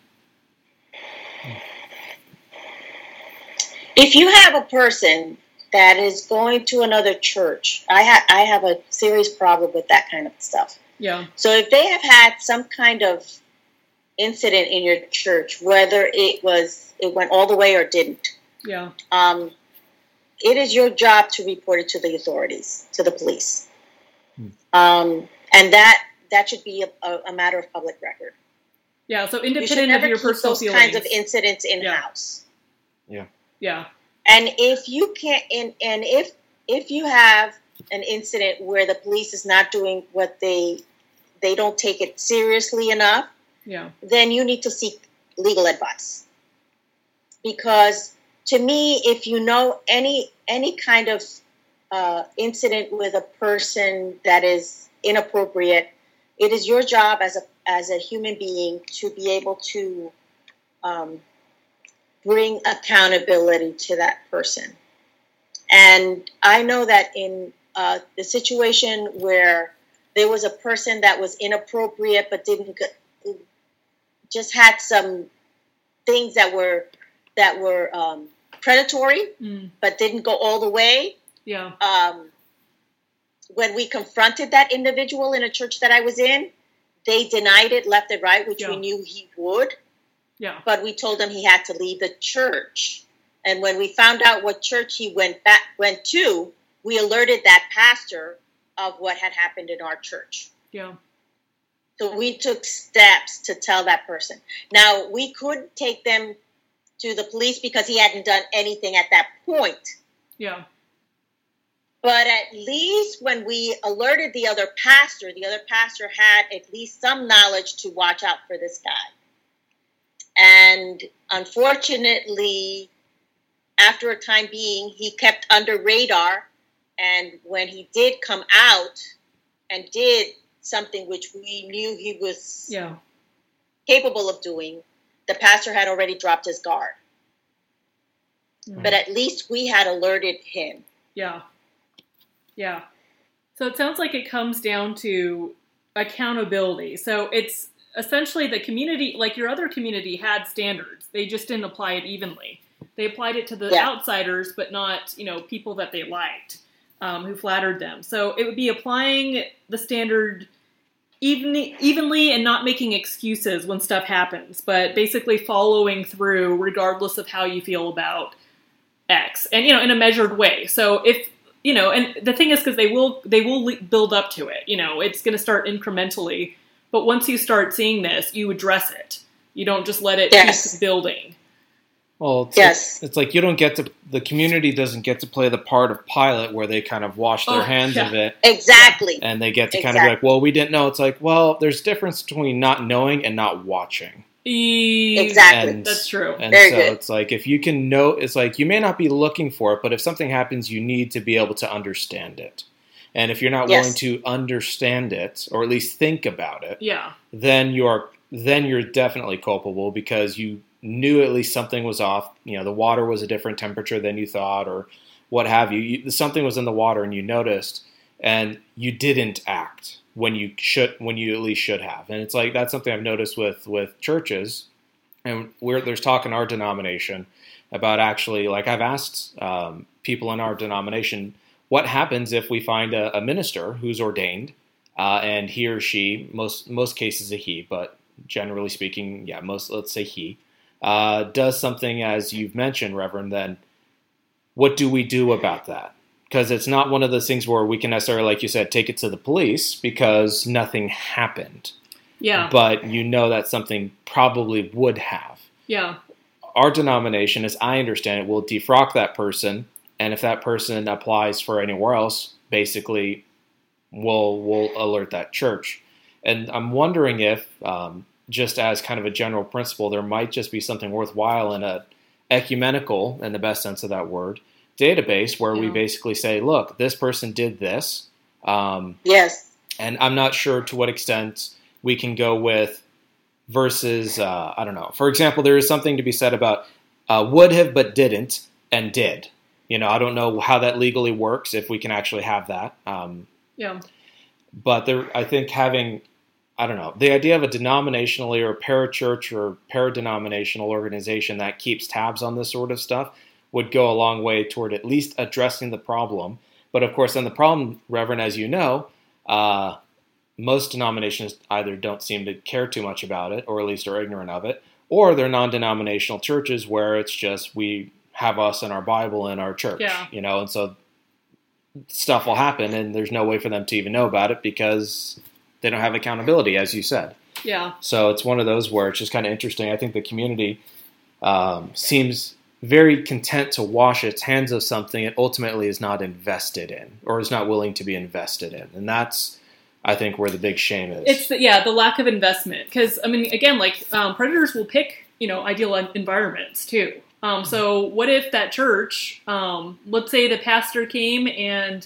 if you have a person that is going to another church i have i have a serious problem with that kind of stuff Yeah, So if they have had some kind of incident in your church, whether it was it went all the way or didn't, yeah, um, it is your job to report it to the authorities, to the police, um, and that that should be a, a, a matter of public record. yeah. So You should independent never of your keep personal those feelings. kinds of incidents in house. Yeah. Yeah, And if you can't, and, and if if you have an incident where the police is not doing what they they don't take it seriously enough, yeah, then you need to seek legal advice. Because to me, if you know any any kind of uh, incident with a person that is inappropriate, it is your job as a as a human being to be able to um, bring accountability to that person. And I know that in uh, the situation where there was a person that was inappropriate but didn't just had some things that were that were um, predatory mm, but didn't go all the way Yeah. Um, when we confronted that individual in a church that I was in, they denied it left and right, which we knew he would. Yeah. But we told him he had to leave the church. And when we found out what church he went back went to, we alerted that pastor of what had happened in our church. Yeah. So we took steps to tell that person. Now we could take them to the police because he hadn't done anything at that point. Yeah. But at least when we alerted the other pastor, the other pastor had at least some knowledge to watch out for this guy. And unfortunately, after a time being, he kept under radar. And when he did come out and did something which we knew he was Yeah. capable of doing, the pastor had already dropped his guard. Mm. But at least we had alerted him. Yeah. Yeah. So it sounds like it comes down to accountability. So it's essentially the community, like your other community, had standards. They just didn't apply it evenly. They applied it to the Yeah. outsiders, but not, you know, people that they liked, um, who flattered them. So it would be applying the standard evenly, evenly and not making excuses when stuff happens, but basically following through regardless of how you feel about X, and you know, in a measured way. So if you know, and the thing is, because they will they will build up to it. You know, it's going to start incrementally, but once you start seeing this, you address it. You don't just let it Yes. keep building. Well, it's Yes. like, it's like you don't get to the community doesn't get to play the part of Pilate where they kind of wash their Oh, hands yeah. of it Exactly. and they get to kind of be like, well, we didn't know. It's like, well, there's difference between not knowing and not watching. Exactly. And, That's true. And Very so good. it's like if you can know, it's like you may not be looking for it, but if something happens, you need to be able to understand it. And if you're not Yes. willing to understand it, or at least think about it, Yeah. then you are then you're definitely culpable because you knew at least something was off. You know, the water was a different temperature than you thought, or what have you. you something was in the water, and you noticed, and you didn't act when you should when you at least should have. And it's like that's something I've noticed with with churches, and we're, there's talk in our denomination about actually like I've asked um, people in our denomination what happens if we find a, a minister who's ordained uh, and he or she most most cases a he but generally speaking yeah most let's say he uh, does something as you've mentioned reverend then what do we do about that because it's not one of those things where we can necessarily like you said take it to the police because nothing happened Yeah. but you know that something probably would have yeah. our denomination, as I understand it, will defrock that person, and if that person applies for anywhere else, basically, we'll we'll alert that church. And I'm wondering if, um, just as kind of a general principle, there might just be something worthwhile in a ecumenical, in the best sense of that word, database where we basically say, look, this person did this. Um, Yes. and I'm not sure to what extent we can go with versus uh, I don't know. For example, there is something to be said about uh, would have but didn't and did. You know, I don't know how that legally works if we can actually have that. Um, Yeah. but there, I think having I don't know the idea of a denominationally or parachurch or paradenominational organization that keeps tabs on this sort of stuff would go a long way toward at least addressing the problem. But of course, then the problem, Reverend, as you know, uh, most denominations either don't seem to care too much about it, or at least are ignorant of it, or they're non-denominational churches where it's just we have us and our Bible in our church, Yeah. you know, and so stuff will happen, and there's no way for them to even know about it because they don't have accountability, as you said. Yeah. So it's one of those where it's just kind of interesting. I think the community um, seems very content to wash its hands of something it ultimately is not invested in or is not willing to be invested in, and that's I think where the big shame is. It's the, yeah, the lack of investment. Because I mean, again, like um, predators will pick you know ideal environments too. Um, so what if that church, um, let's say the pastor came and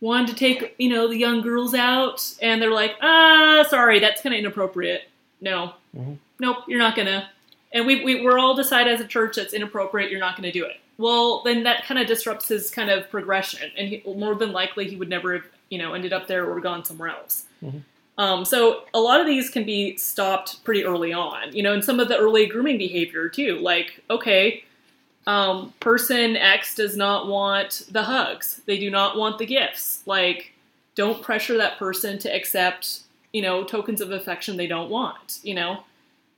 wanted to take you know the young girls out, and they're like, ah, sorry, that's kind of inappropriate. No, Mhm. nope, you're not gonna. And we, we we're all decide as a church that's inappropriate. You're not going to do it. Well, then that kind of disrupts his kind of progression, and he, more than likely he would never have you know ended up there or gone somewhere else. Um, so a lot of these can be stopped pretty early on, you know, and some of the early grooming behavior too. Like, okay, um, person X does not want the hugs. They do not want the gifts. Like, don't pressure that person to accept, you know, tokens of affection they don't want. You know,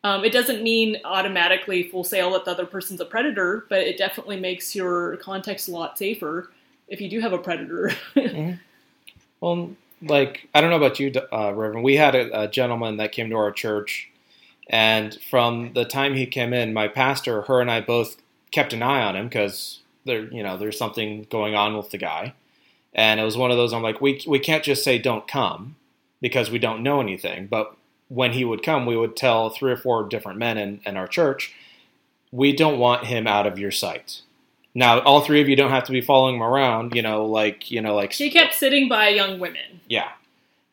um, it doesn't mean automatically full sale that the other person's a predator, but it definitely makes your context a lot safer if you do have a predator. mm-hmm. Well, like I don't know about you, uh, Reverend. We had a, a gentleman that came to our church, and from the time he came in, my pastor, her, and I both kept an eye on him because there, you know, there's something going on with the guy, and it was one of those. I'm like, we we can't just say don't come because we don't know anything. But when he would come, we would tell three or four different men in, in our church, we don't want him out of your sight. Now, all three of you don't have to be following him around, you know, like you know, like she kept sitting by young women. Yeah,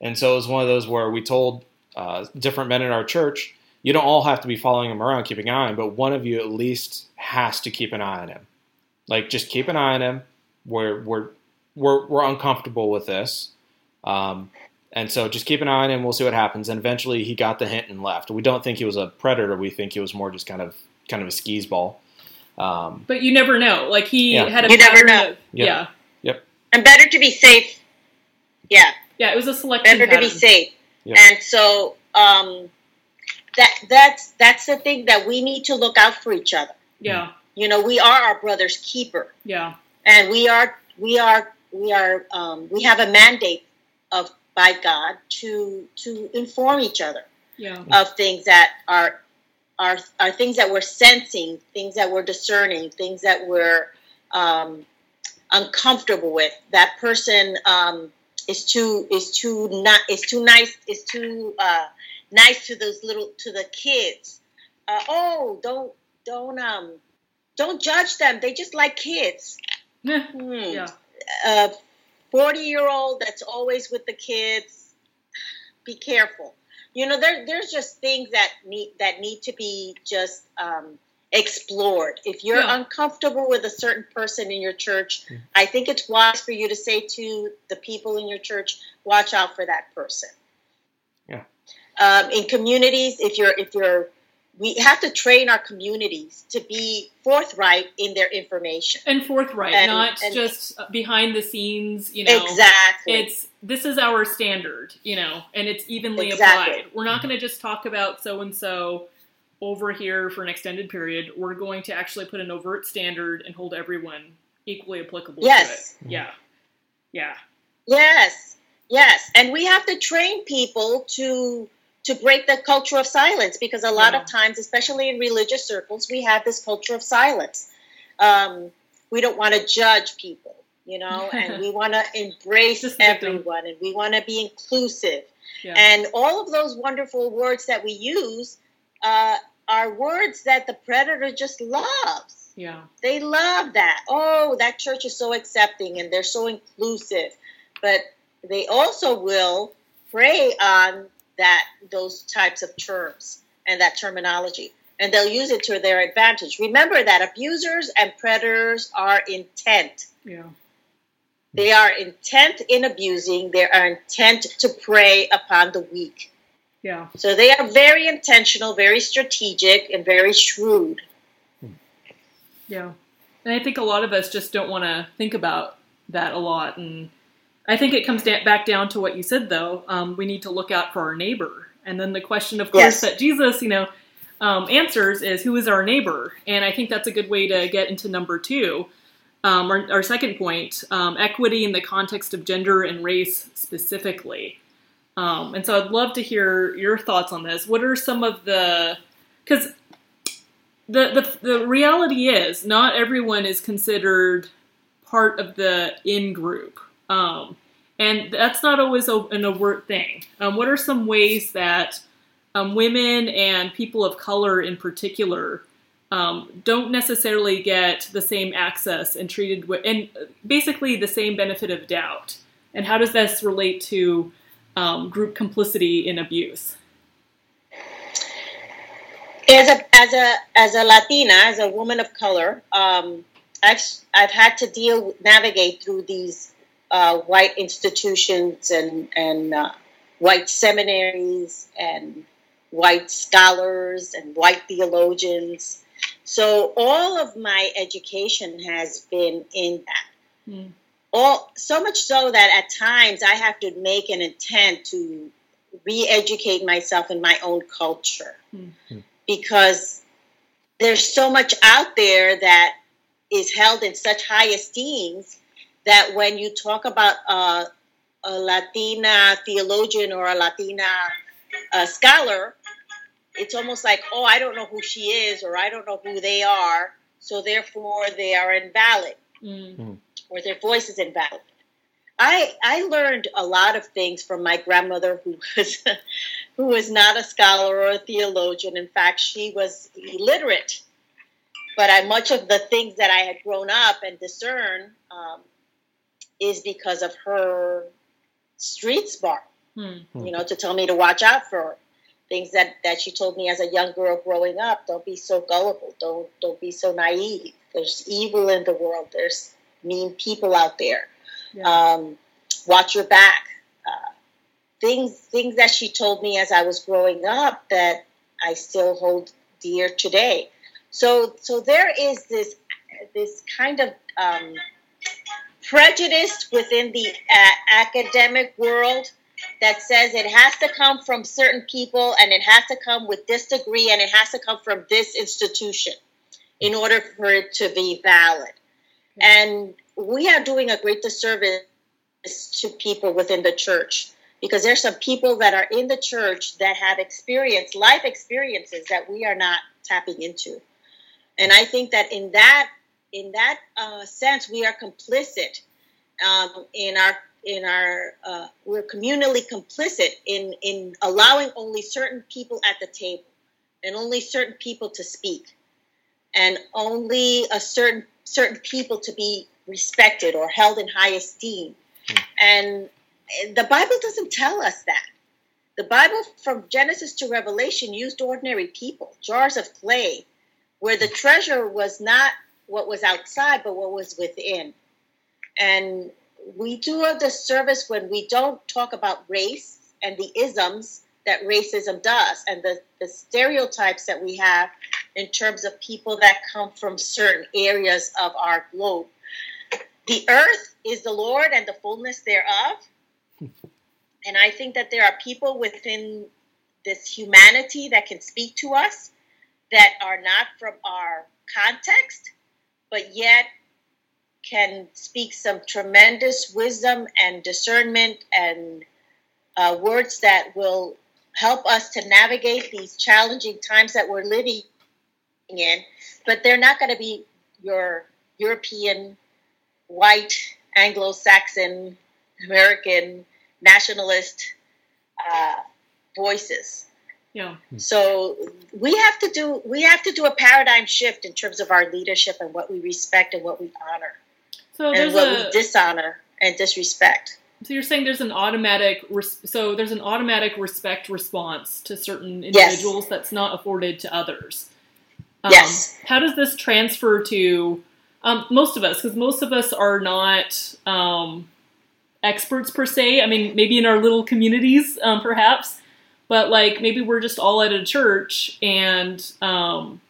and so it was one of those where we told uh, different men in our church, you don't all have to be following him around, keeping an eye on him, but one of you at least has to keep an eye on him. Like, just keep an eye on him. We're we're we're we're uncomfortable with this, um, and so just keep an eye on him. We'll see what happens. And eventually, he got the hint and left. We don't think he was a predator. We think he was more just kind of kind of a skis ball. Um, but you never know. Like he Yeah. had a You never know. of- Yep. yeah, yep. And better to be safe. Yeah, yeah. It was a selection. better to be safe. Yep. And so um, that that's that's the thing that we need to look out for each other. Yeah, You know, we are our brother's keeper, yeah, and we are we are we are um, we have a mandate of by God to to inform each other yeah, of things that are are are things that we're sensing, things that we're discerning, things that we're um, uncomfortable with. That person um, is too is too not is too nice is too uh, nice to those little to the kids. Uh, oh, don't don't um don't judge them. They just like kids. Eh, Hmm yeah, a 40 year old that's always with the kids be careful you know there, there's just things that need that need to be just um, explored if you're Yeah. uncomfortable with a certain person in your church i think it's wise for you to say to the people in your church watch out for that person Yeah. Um, in communities if you're if you're we have to train our communities to be forthright in their information and forthright, And- not and- just behind the scenes. You know, exactly it's this is our standard, you know, and it's evenly Exactly. applied. We're not going to just talk about so and so over here for an extended period. We're going to actually put an overt standard and hold everyone equally applicable Yes. to it. Yeah. Yeah. Yes, yes, and we have to train people to to break the culture of silence because a lot Yeah. of times, especially in religious circles, we have this culture of silence. Um, we don't want to judge people, you know, and we want to embrace Just the victim. everyone, and we want to be inclusive, Yeah. and all of those wonderful words that we use uh, are words that the predator just loves. yeah. They love that. Oh, that church is so accepting and they're so inclusive. But they also will prey on that those types of terms and that terminology. And they'll use it to their advantage. Remember that abusers and predators are intent. Yeah. They are intent in abusing, they are intent to prey upon the weak. Yeah. So they are very intentional, very strategic, and very shrewd. Yeah. And I think a lot of us just don't want to think about that a lot. And I think it comes da- back down to what you said, though. Um, we need to look out for our neighbor. And then the question, of course, Yes. that Jesus, you know, um, answers is who is our neighbor? And I think that's a good way to get into number two. Um, our, our second point um, equity in the context of gender and race specifically. Um, and so I'd love to hear your thoughts on this. What are some of the. Because the, the the reality is not everyone is considered part of the in group um, and that's not always a, an overt thing. Um, what are some ways that um, women and people of color in particular um, don't necessarily get the same access and treated with and basically the same benefit of doubt? And how does this relate to um, group complicity in abuse? As a as a as a Latina, as a woman of color, um, I've I've had to deal navigate through these uh, white institutions and and uh, white seminaries and white scholars and white theologians So all of my education has been in that. Mm. All so much so that at times I have to make an intent to re-educate myself in my own culture Mm. because there's so much out there that is held in such high esteem that when you talk about uh, a Latina theologian or a Latina uh, scholar, it's almost like, oh, I don't know who she is or I don't know who they are, so therefore they are invalid Mm. or their voice is invalid. I I learned a lot of things from my grandmother who was who was not a scholar or a theologian. In fact, she was illiterate. But I, much of the things that I had grown up and discern um, is because of her street smart. Mm. You know, to tell me to watch out for things that, that she told me as a young girl growing up. Don't be so gullible. Don't don't be so naive. There's evil in the world. There's mean people out there Yeah. um, watch your back. Uh, things things that she told me as I was growing up that I still hold dear today. So so there is this this kind of um, prejudice within the uh, academic world that says it has to come from certain people and it has to come with this degree and it has to come from this institution in order for it to be valid. And we are doing a great disservice to people within the church because there's some people that are in the church that have experienced life experiences that we are not tapping into. And I think that in that in that uh, sense, we are complicit um, in our in our uh, we're communally complicit in in allowing only certain people at the table and only certain people to speak and only a certain certain people to be respected or held in high esteem. And the bible doesn't tell us that. The bible from genesis to revelation used ordinary people jars of clay where the treasure was not what was outside but what was within and we do a disservice when we don't talk about race and the isms that racism does and the, the stereotypes that we have in terms of people that come from certain areas of our globe. The earth is the Lord and the fullness thereof. And I think that there are people within this humanity that can speak to us that are not from our context, but yet can speak some tremendous wisdom and discernment and uh, words that will help us to navigate these challenging times that we're living in. But they're not going to be your European, white, Anglo Saxon, American, nationalist uh, voices. Yeah. So we have to do we have to do a paradigm shift in terms of our leadership and what we respect and what we honor So and there's what a we dishonor and disrespect. so you're saying there's an automatic res- so there's an automatic respect response to certain Yes. individuals that's not afforded to others. Um, Yes. How does this transfer to um, most of us? Because most of us are not um, experts per se. I mean, maybe in our little communities, um, perhaps, but like maybe we're just all at a church and. Um,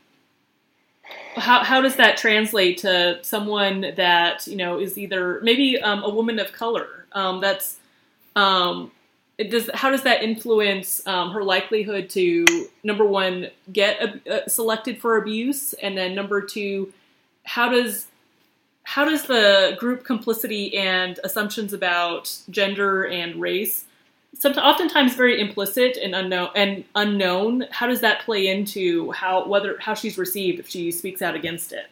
how, how does that translate to someone that you know is either maybe um, a woman of color um, that's um, does how does that influence um, her likelihood to number one get uh, selected for abuse and then number two how does how does the group complicity and assumptions about gender and race sometimes oftentimes very implicit and unknown and unknown how does that play into how whether how she's received if she speaks out against it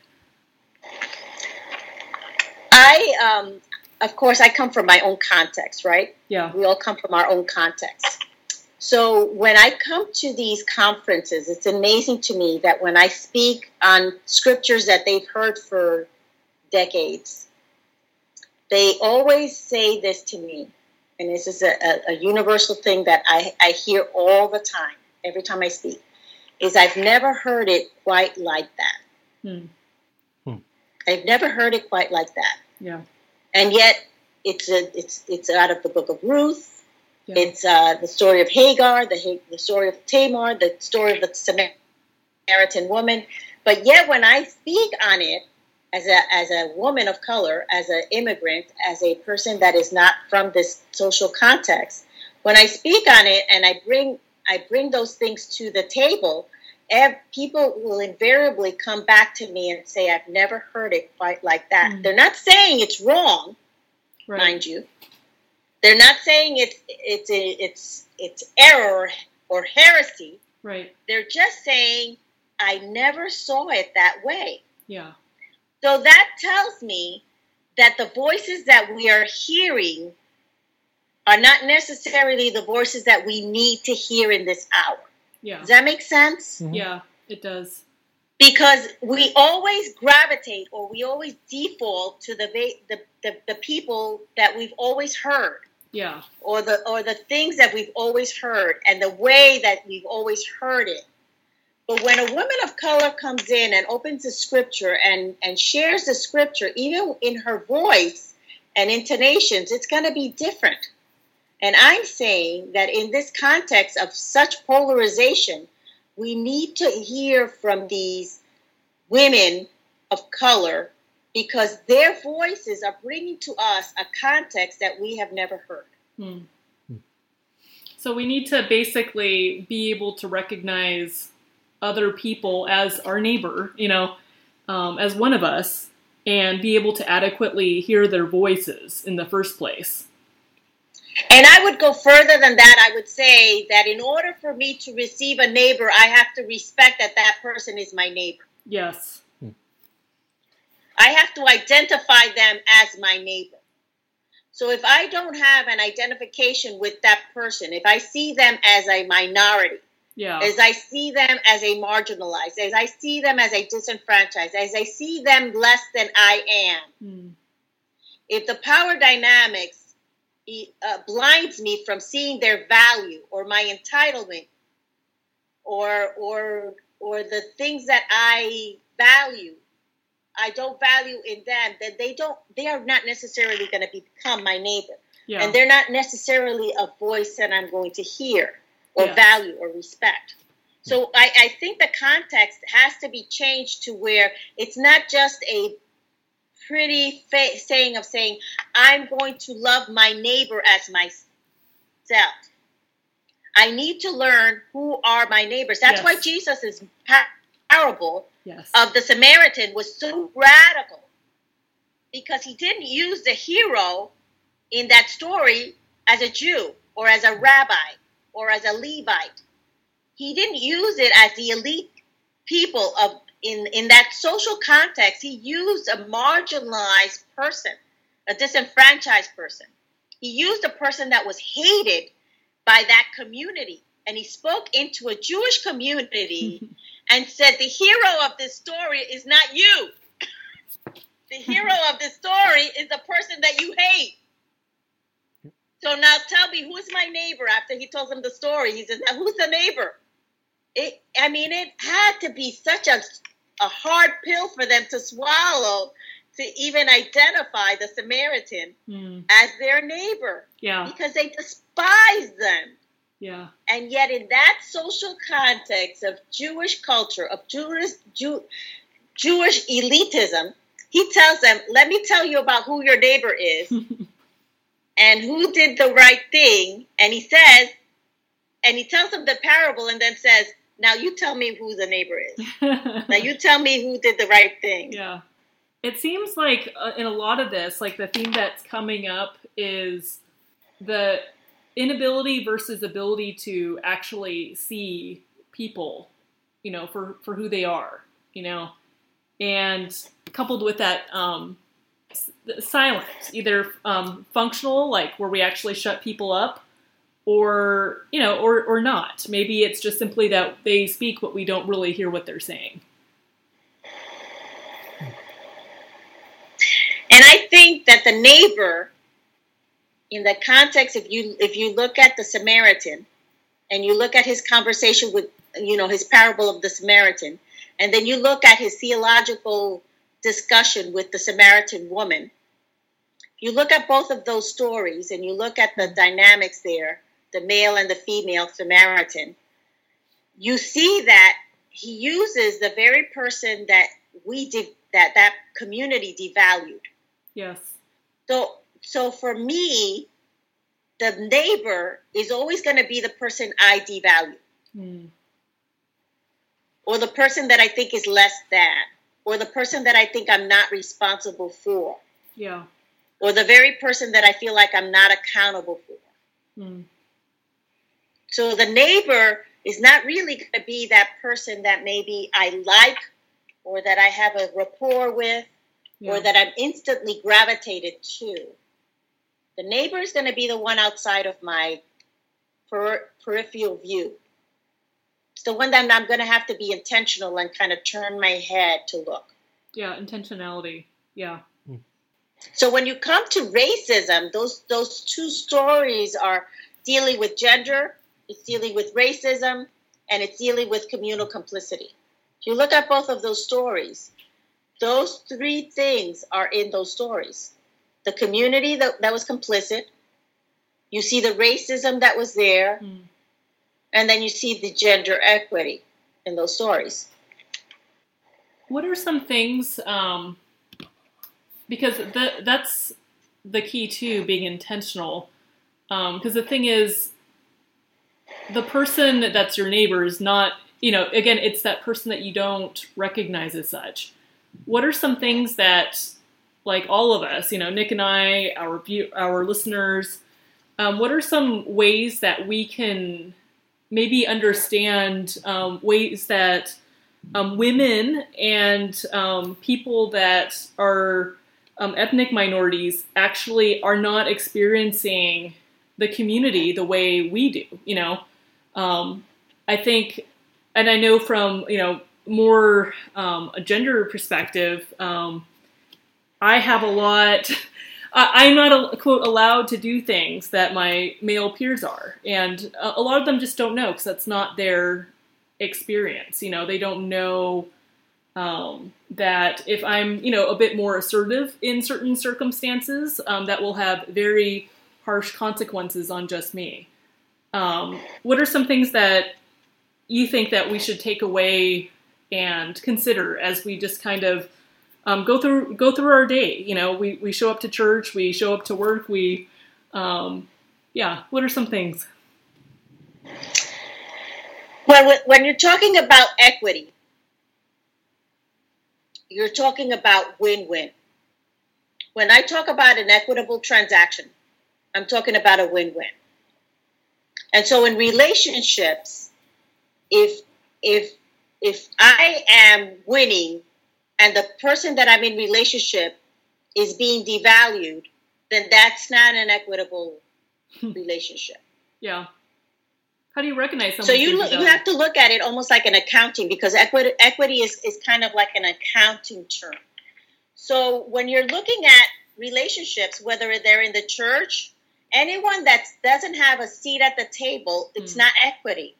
I, um, of course, I come from my own context, right? yeah We all come from our own context. So when I come to these conferences, it's amazing to me that when I speak on scriptures that they've heard for decades, they always say this to me. And this is a, a, a universal thing that I, I hear all the time, every time I speak, is I've never heard it quite like that. Hmm. Hmm. I've never heard it quite like that yeah and yet it's a, it's it's out of the book of Ruth. Yeah. It's uh, the story of Hagar, the the story of Tamar, the story of the Samaritan woman. But yet, when I speak on it as a as a woman of color, as an immigrant, as a person that is not from this social context, when I speak on it and I bring I bring those things to the table, people will invariably come back to me and say, "I've never heard it quite like that." Mm. They're not saying it's wrong, right. mind you. They're not saying it's it's it's it's error or heresy. Right. They're just saying, "I never saw it that way." Yeah. So that tells me that the voices that we are hearing are not necessarily the voices that we need to hear in this hour. Yeah. Does that make sense? Mm-hmm. Yeah, it does. Because we always gravitate or we always default to the, the, the, the people that we've always heard. Yeah. Or the or the things that we've always heard and the way that we've always heard it. But when a woman of color comes in and opens the scripture and, and shares the scripture, even in her voice and intonations, it's going to be different. And I'm saying that in this context of such polarization, we need to hear from these women of color because their voices are bringing to us a context that we have never heard. Hmm. So we need to basically be able to recognize other people as our neighbor, you know, um, as one of us, and be able to adequately hear their voices in the first place. And I would go further than that. I would say that in order for me to receive a neighbor, I have to respect that that person is my neighbor. Yes. I have to identify them as my neighbor. So if I don't have an identification with that person, if I see them as a minority, yeah. as I see them as a marginalized, as I see them as a disenfranchised, as I see them less than I am, mm. if the power dynamics uh, blinds me from seeing their value or my entitlement or or or the things that I value I don't value in them then they don't they are not necessarily going to become my neighbor yeah. and they're not necessarily a voice that I'm going to hear or yeah. value or respect so I, I think the context has to be changed to where it's not just a pretty fa- saying of saying, I'm going to love my neighbor as myself. I need to learn who are my neighbors. That's yes. why Jesus' parable yes. of the Samaritan was so radical because he didn't use the hero in that story as a Jew or as a rabbi or as a Levite. He didn't use it as the elite people of in, in that social context, he used a marginalized person, a disenfranchised person. He used a person that was hated by that community. And he spoke into a Jewish community and said, The hero of this story is not you. the hero of this story is the person that you hate. So now tell me, who's my neighbor? After he tells him the story, he says, Now who's the neighbor? It, I mean, it had to be such a a hard pill for them to swallow to even identify the Samaritan mm. as their neighbor. Yeah. Because they despise them. Yeah. And yet, in that social context of Jewish culture, of Jewish, Jew, Jewish elitism, he tells them, Let me tell you about who your neighbor is and who did the right thing. And he says, and he tells them the parable and then says, now you tell me who the neighbor is. now you tell me who did the right thing. Yeah. It seems like uh, in a lot of this, like the theme that's coming up is the inability versus ability to actually see people, you know, for, for who they are, you know, and coupled with that, um, silence, either um, functional, like where we actually shut people up, or you know or or not. Maybe it's just simply that they speak but we don't really hear what they're saying. And i think that the neighbor in the context if you if you look at the samaritan and you look at his conversation with you know his parable of the samaritan and then you look at his theological discussion with the samaritan woman you look at both of those stories and you look at the dynamics there the male and the female Samaritan, you see that he uses the very person that we de- that that community devalued. Yes. So so for me, the neighbor is always going to be the person I devalue, Mm. or the person that I think is less than, or the person that I think I'm not responsible for, Yeah. or the very person that I feel like I'm not accountable for. Mm. So the neighbor is not really going to be that person that maybe I like, or that I have a rapport with, Yeah. or that I'm instantly gravitated to. The neighbor is going to be the one outside of my per- peripheral view. It's the one that I'm going to have to be intentional and kind of turn my head to look. yeah. Intentionality. Yeah. So when you come to racism, those those two stories are dealing with gender, it's dealing with racism, and it's dealing with communal complicity. If you look at both of those stories, those three things are in those stories. The community that, that was complicit, you see the racism that was there, Mm. And then you see the gender equity in those stories. What are some things? Um, because the, that's the key to being intentional. Because the thing is, the person that's your neighbor is not. You know, again, it's that person that you don't recognize as such. What are some things that, like all of us, you know, Nick and I, our our listeners, um, what are some ways that we can maybe understand um, ways that um, women and um, people that are um, ethnic minorities actually are not experiencing the community the way we do. You know, um, I think, and I know from you know more um, a gender perspective, I have a lot. I'm not quote allowed to do things that my male peers are, and a a lot of them just don't know because that's not their experience. You know, they don't know um, that if I'm, you know, a bit more assertive in certain circumstances, um, that will have very harsh consequences on just me. Um, what are some things that you think that we should take away and consider as we just kind of um, go through go through our day? You know, we, we show up to church, we show up to work, we, um, yeah. What are some things? When, when- you're talking about equity, you're talking about win win. When I talk about an equitable transaction, I'm talking about a win win. And so in relationships, if if if I am winning and the person that I'm in relationship is being devalued, then that's not an equitable relationship. Yeah. How do you recognize someone? So you look, you have to look at it almost like an accounting because equity equity is, is kind of like an accounting term. So when you're looking at relationships, whether they're in the church, anyone that doesn't have a seat at the table, it's Mm. not equity.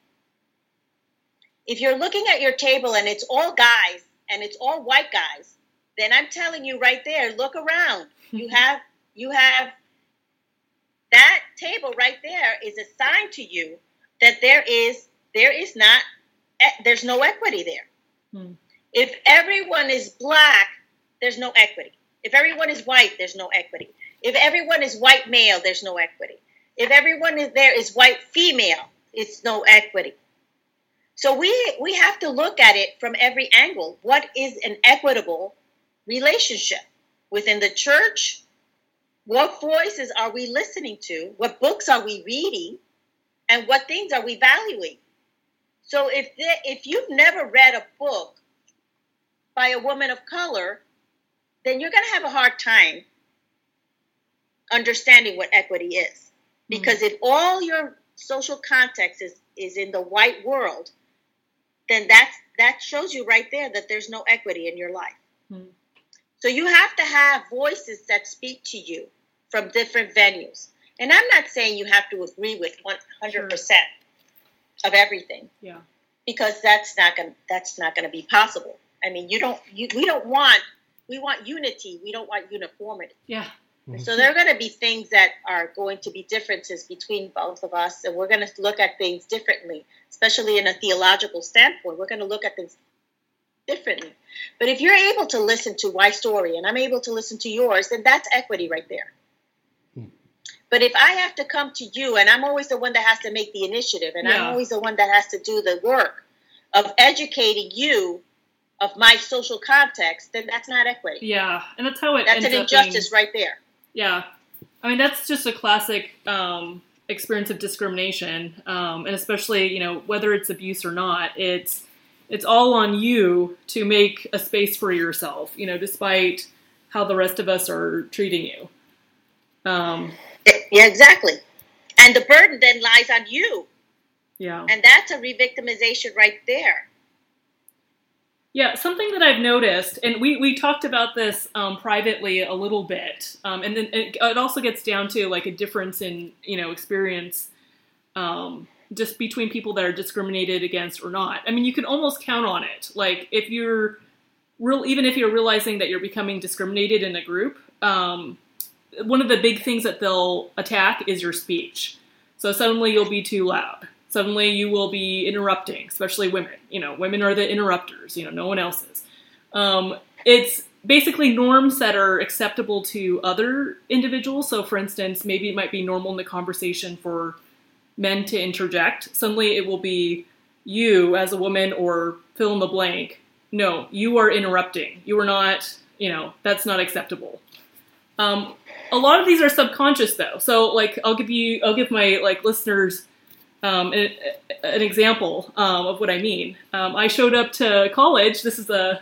If you're looking at your table and it's all guys and it's all white guys, then I'm telling you right there, look around. You have you have that table right there is a sign to you that there is there is not there's no equity there. Hmm. If everyone is black, there's no equity. If everyone is white, there's no equity. If everyone is white male, there's no equity. If everyone is there is white female, it's no equity. So we we have to look at it from every angle. What is an equitable relationship within the church? What voices are we listening to? What books are we reading? And what things are we valuing? So if the, if you've never read a book by a woman of color, then you're going to have a hard time understanding what equity is. Mm-hmm. Because if all your social context is, is in the white world, then that's that shows you right there that there's no equity in your life. Hmm. So you have to have voices that speak to you from different venues. And I'm not saying you have to agree with 100% of everything Yeah. because that's not going to that's not going to be possible. I mean, you don't you, we don't want we want unity, we don't want uniformity. Yeah. Mhm. So there are going to be things that are going to be differences between both of us, and we're going to look at things differently, especially in a theological standpoint. We're going to look at things differently. But if you're able to listen to my story and I'm able to listen to yours, then that's equity right there. Hmm. But if I have to come to you and I'm always the one that has to make the initiative and I'm always the one that has to do the work of educating you of my social context, then that's not equity. Yeah, and that's how it That's ends an up being- injustice right there. Yeah, I mean that's just a classic um, experience of discrimination, um, and especially you know whether it's abuse or not, it's it's all on you to make a space for yourself. You know, despite how the rest of us are treating you. Um, Yeah, exactly. And the burden then lies on you. yeah. And that's a re-victimization right there. Yeah, something that I've noticed, and we, we talked about this um, privately a little bit, um, and then it, it also gets down to like a difference in you know experience, um, just between people that are discriminated against or not. I mean, you can almost count on it. Like if you're real, even if you're realizing that you're becoming discriminated in a group, um, one of the big things that they'll attack is your speech. So suddenly you'll be too loud. Suddenly you will be interrupting, especially women. You know, women are the interrupters. You know, no one else is. Um, it's basically norms that are acceptable to other individuals. So, for instance, maybe it might be normal in the conversation for men to interject. Suddenly it will be you as a woman or fill in the blank. No, you are interrupting. You are not, you know, that's not acceptable. Um, a lot of these are subconscious though. So like I'll give you I'll give my like listeners um, an, an example um, of what I mean. Um, I showed up to college. This is a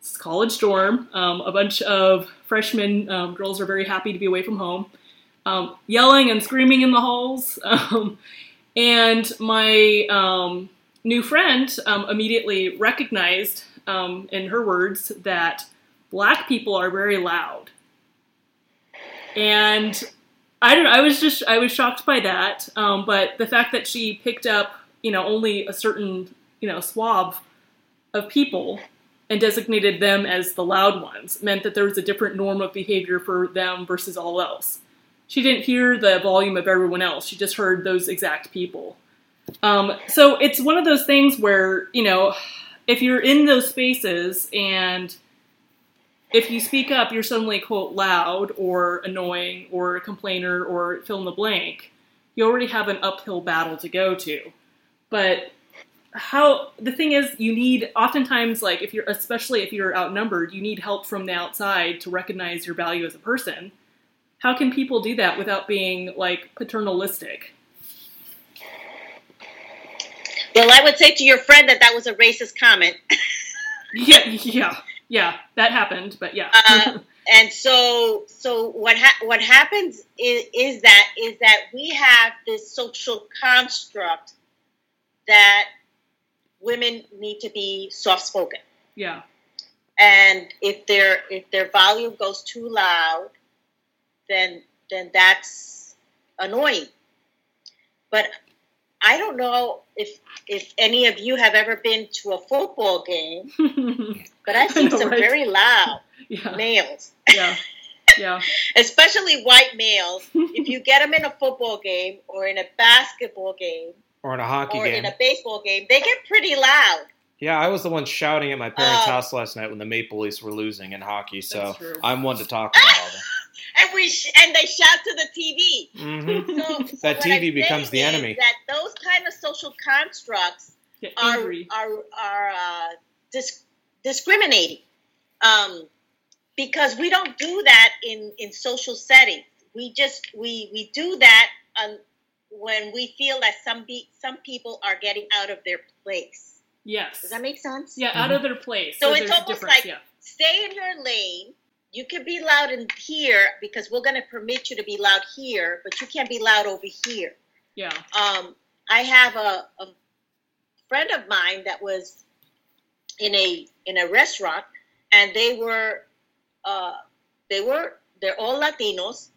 this is college dorm. Um, a bunch of freshmen um, girls are very happy to be away from home, um, yelling and screaming in the halls. And my new friend immediately recognized, in her words, that black people are very loud. And I don't. I was just. I was shocked by that. Um, but the fact that she picked up, you know, only a certain, you know, swab of people and designated them as the loud ones meant that there was a different norm of behavior for them versus all else. She didn't hear the volume of everyone else. She just heard those exact people. Um, so it's one of those things where you know, if you're in those spaces and if you speak up, you're suddenly quote loud or annoying or a complainer or fill in the blank. You already have an uphill battle to go to. But how the thing is, you need oftentimes like if you're especially if you're outnumbered, you need help from the outside to recognize your value as a person. How can people do that without being like paternalistic? Well, I would say to your friend that that was a racist comment. Yeah, yeah, yeah. That happened, but yeah. Uh, and so, so what ha- what happens is, is that is that we have this social construct that women need to be soft spoken, yeah. and if their if their volume goes too loud, then then that's annoying. But I don't know if if any of you have ever been to a football game, but I've I seen know, some right? very loud yeah. males, Yeah. Yeah. especially white males. if you get them in a football game or in a basketball game Or in a hockey or game. Or in a baseball game, they get pretty loud. Yeah, I was the one shouting at my parents' Oh. house last night when the Maple Leafs were losing in hockey, so I'm one to talk about all that. And we sh- and they shout to the TV. hmm So, so That TV I'm becomes the enemy. That those kind of social constructs Get are are are uh, dis- discriminating um, because we don't do that in in social settings. We just we we do that um, when we feel that some be- some people are getting out of their place. Yes. Does that make sense? Yeah, out of their place. So it's almost like- yeah. Stay in your lane. You can be loud in here because we're going to permit you to be loud here, but you can't be loud over here. Yeah. um, I have a, a friend of mine that was in a in a restaurant, and they were uh, they were they're all Latinos,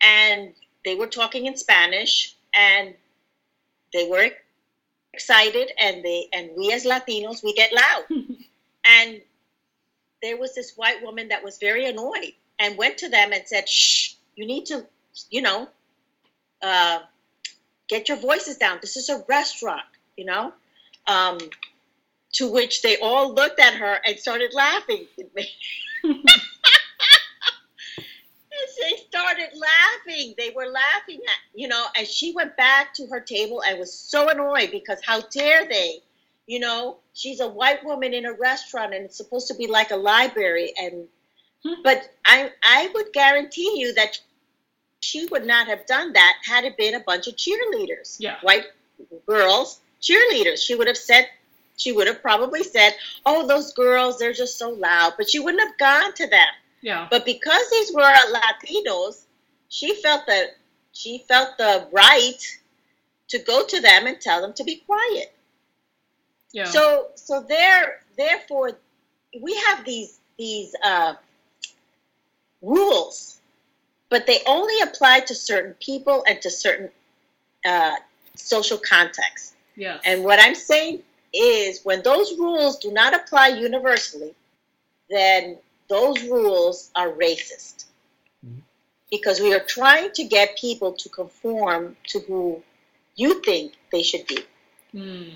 and they were talking in Spanish, and they were excited, and they and we as Latinos we get loud, and there was this white woman that was very annoyed and went to them and said, "Shh, you need to, you know, uh, get your voices down. This is a restaurant, you know. Um, to which they all looked at her and started laughing. they started laughing. They were laughing at, you know, and she went back to her table and was so annoyed because how dare they? You know, she's a white woman in a restaurant and it's supposed to be like a library and but I I would guarantee you that she would not have done that had it been a bunch of cheerleaders. Yeah. White girls, cheerleaders. She would have said she would have probably said, "Oh, those girls, they're just so loud," but she wouldn't have gone to them. Yeah. But because these were Latinos, she felt that she felt the right to go to them and tell them to be quiet. Yeah. So so there therefore we have these these uh, rules, but they only apply to certain people and to certain uh, social contexts. Yes. And what I'm saying is when those rules do not apply universally, then those rules are racist. Mm-hmm. Because we are trying to get people to conform to who you think they should be. Mm.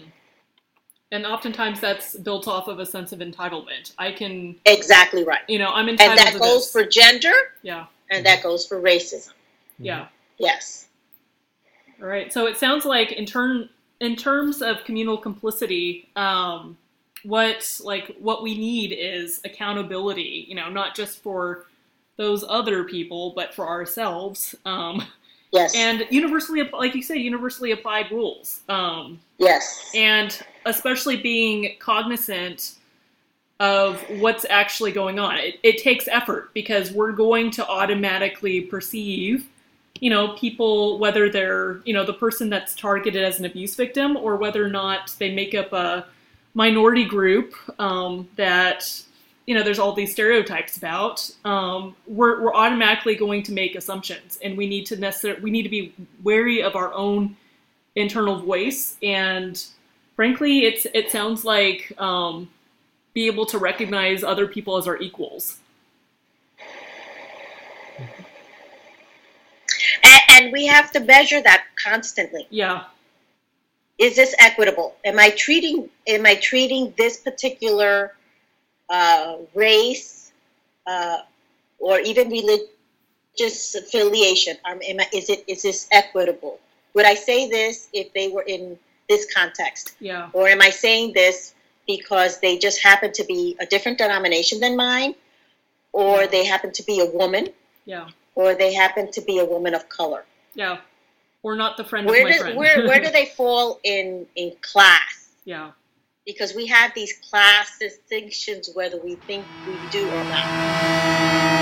And oftentimes that's built off of a sense of entitlement. I can exactly right. You know, I'm entitled. And that goes this. for gender. Yeah. And that goes for racism. Yeah. Yes. All right. So it sounds like in turn in terms of communal complicity, um, what like what we need is accountability. You know, not just for those other people, but for ourselves. Um, yes. And universally, like you say, universally applied rules. Um, yes. And especially being cognizant of what's actually going on. It, it takes effort because we're going to automatically perceive you know, people, whether they're, you know, the person that's targeted as an abuse victim or whether or not they make up a minority group um, that, you know, there's all these stereotypes about, um, we're, we're automatically going to make assumptions and we need to necessarily, we need to be wary of our own internal voice. And frankly, it's, it sounds like, um, be able to recognize other people as our equals. and we have to measure that constantly. Yeah. Is this equitable? Am I treating am I treating this particular uh, race uh, or even religious affiliation? Um, I, is it is this equitable? Would I say this if they were in this context? Yeah. Or am I saying this because they just happen to be a different denomination than mine, or they happen to be a woman? Yeah or they happen to be a woman of color. Yeah. Or not the friend where of my do, friend. where where do they fall in in class? Yeah. Because we have these class distinctions whether we think we do or not.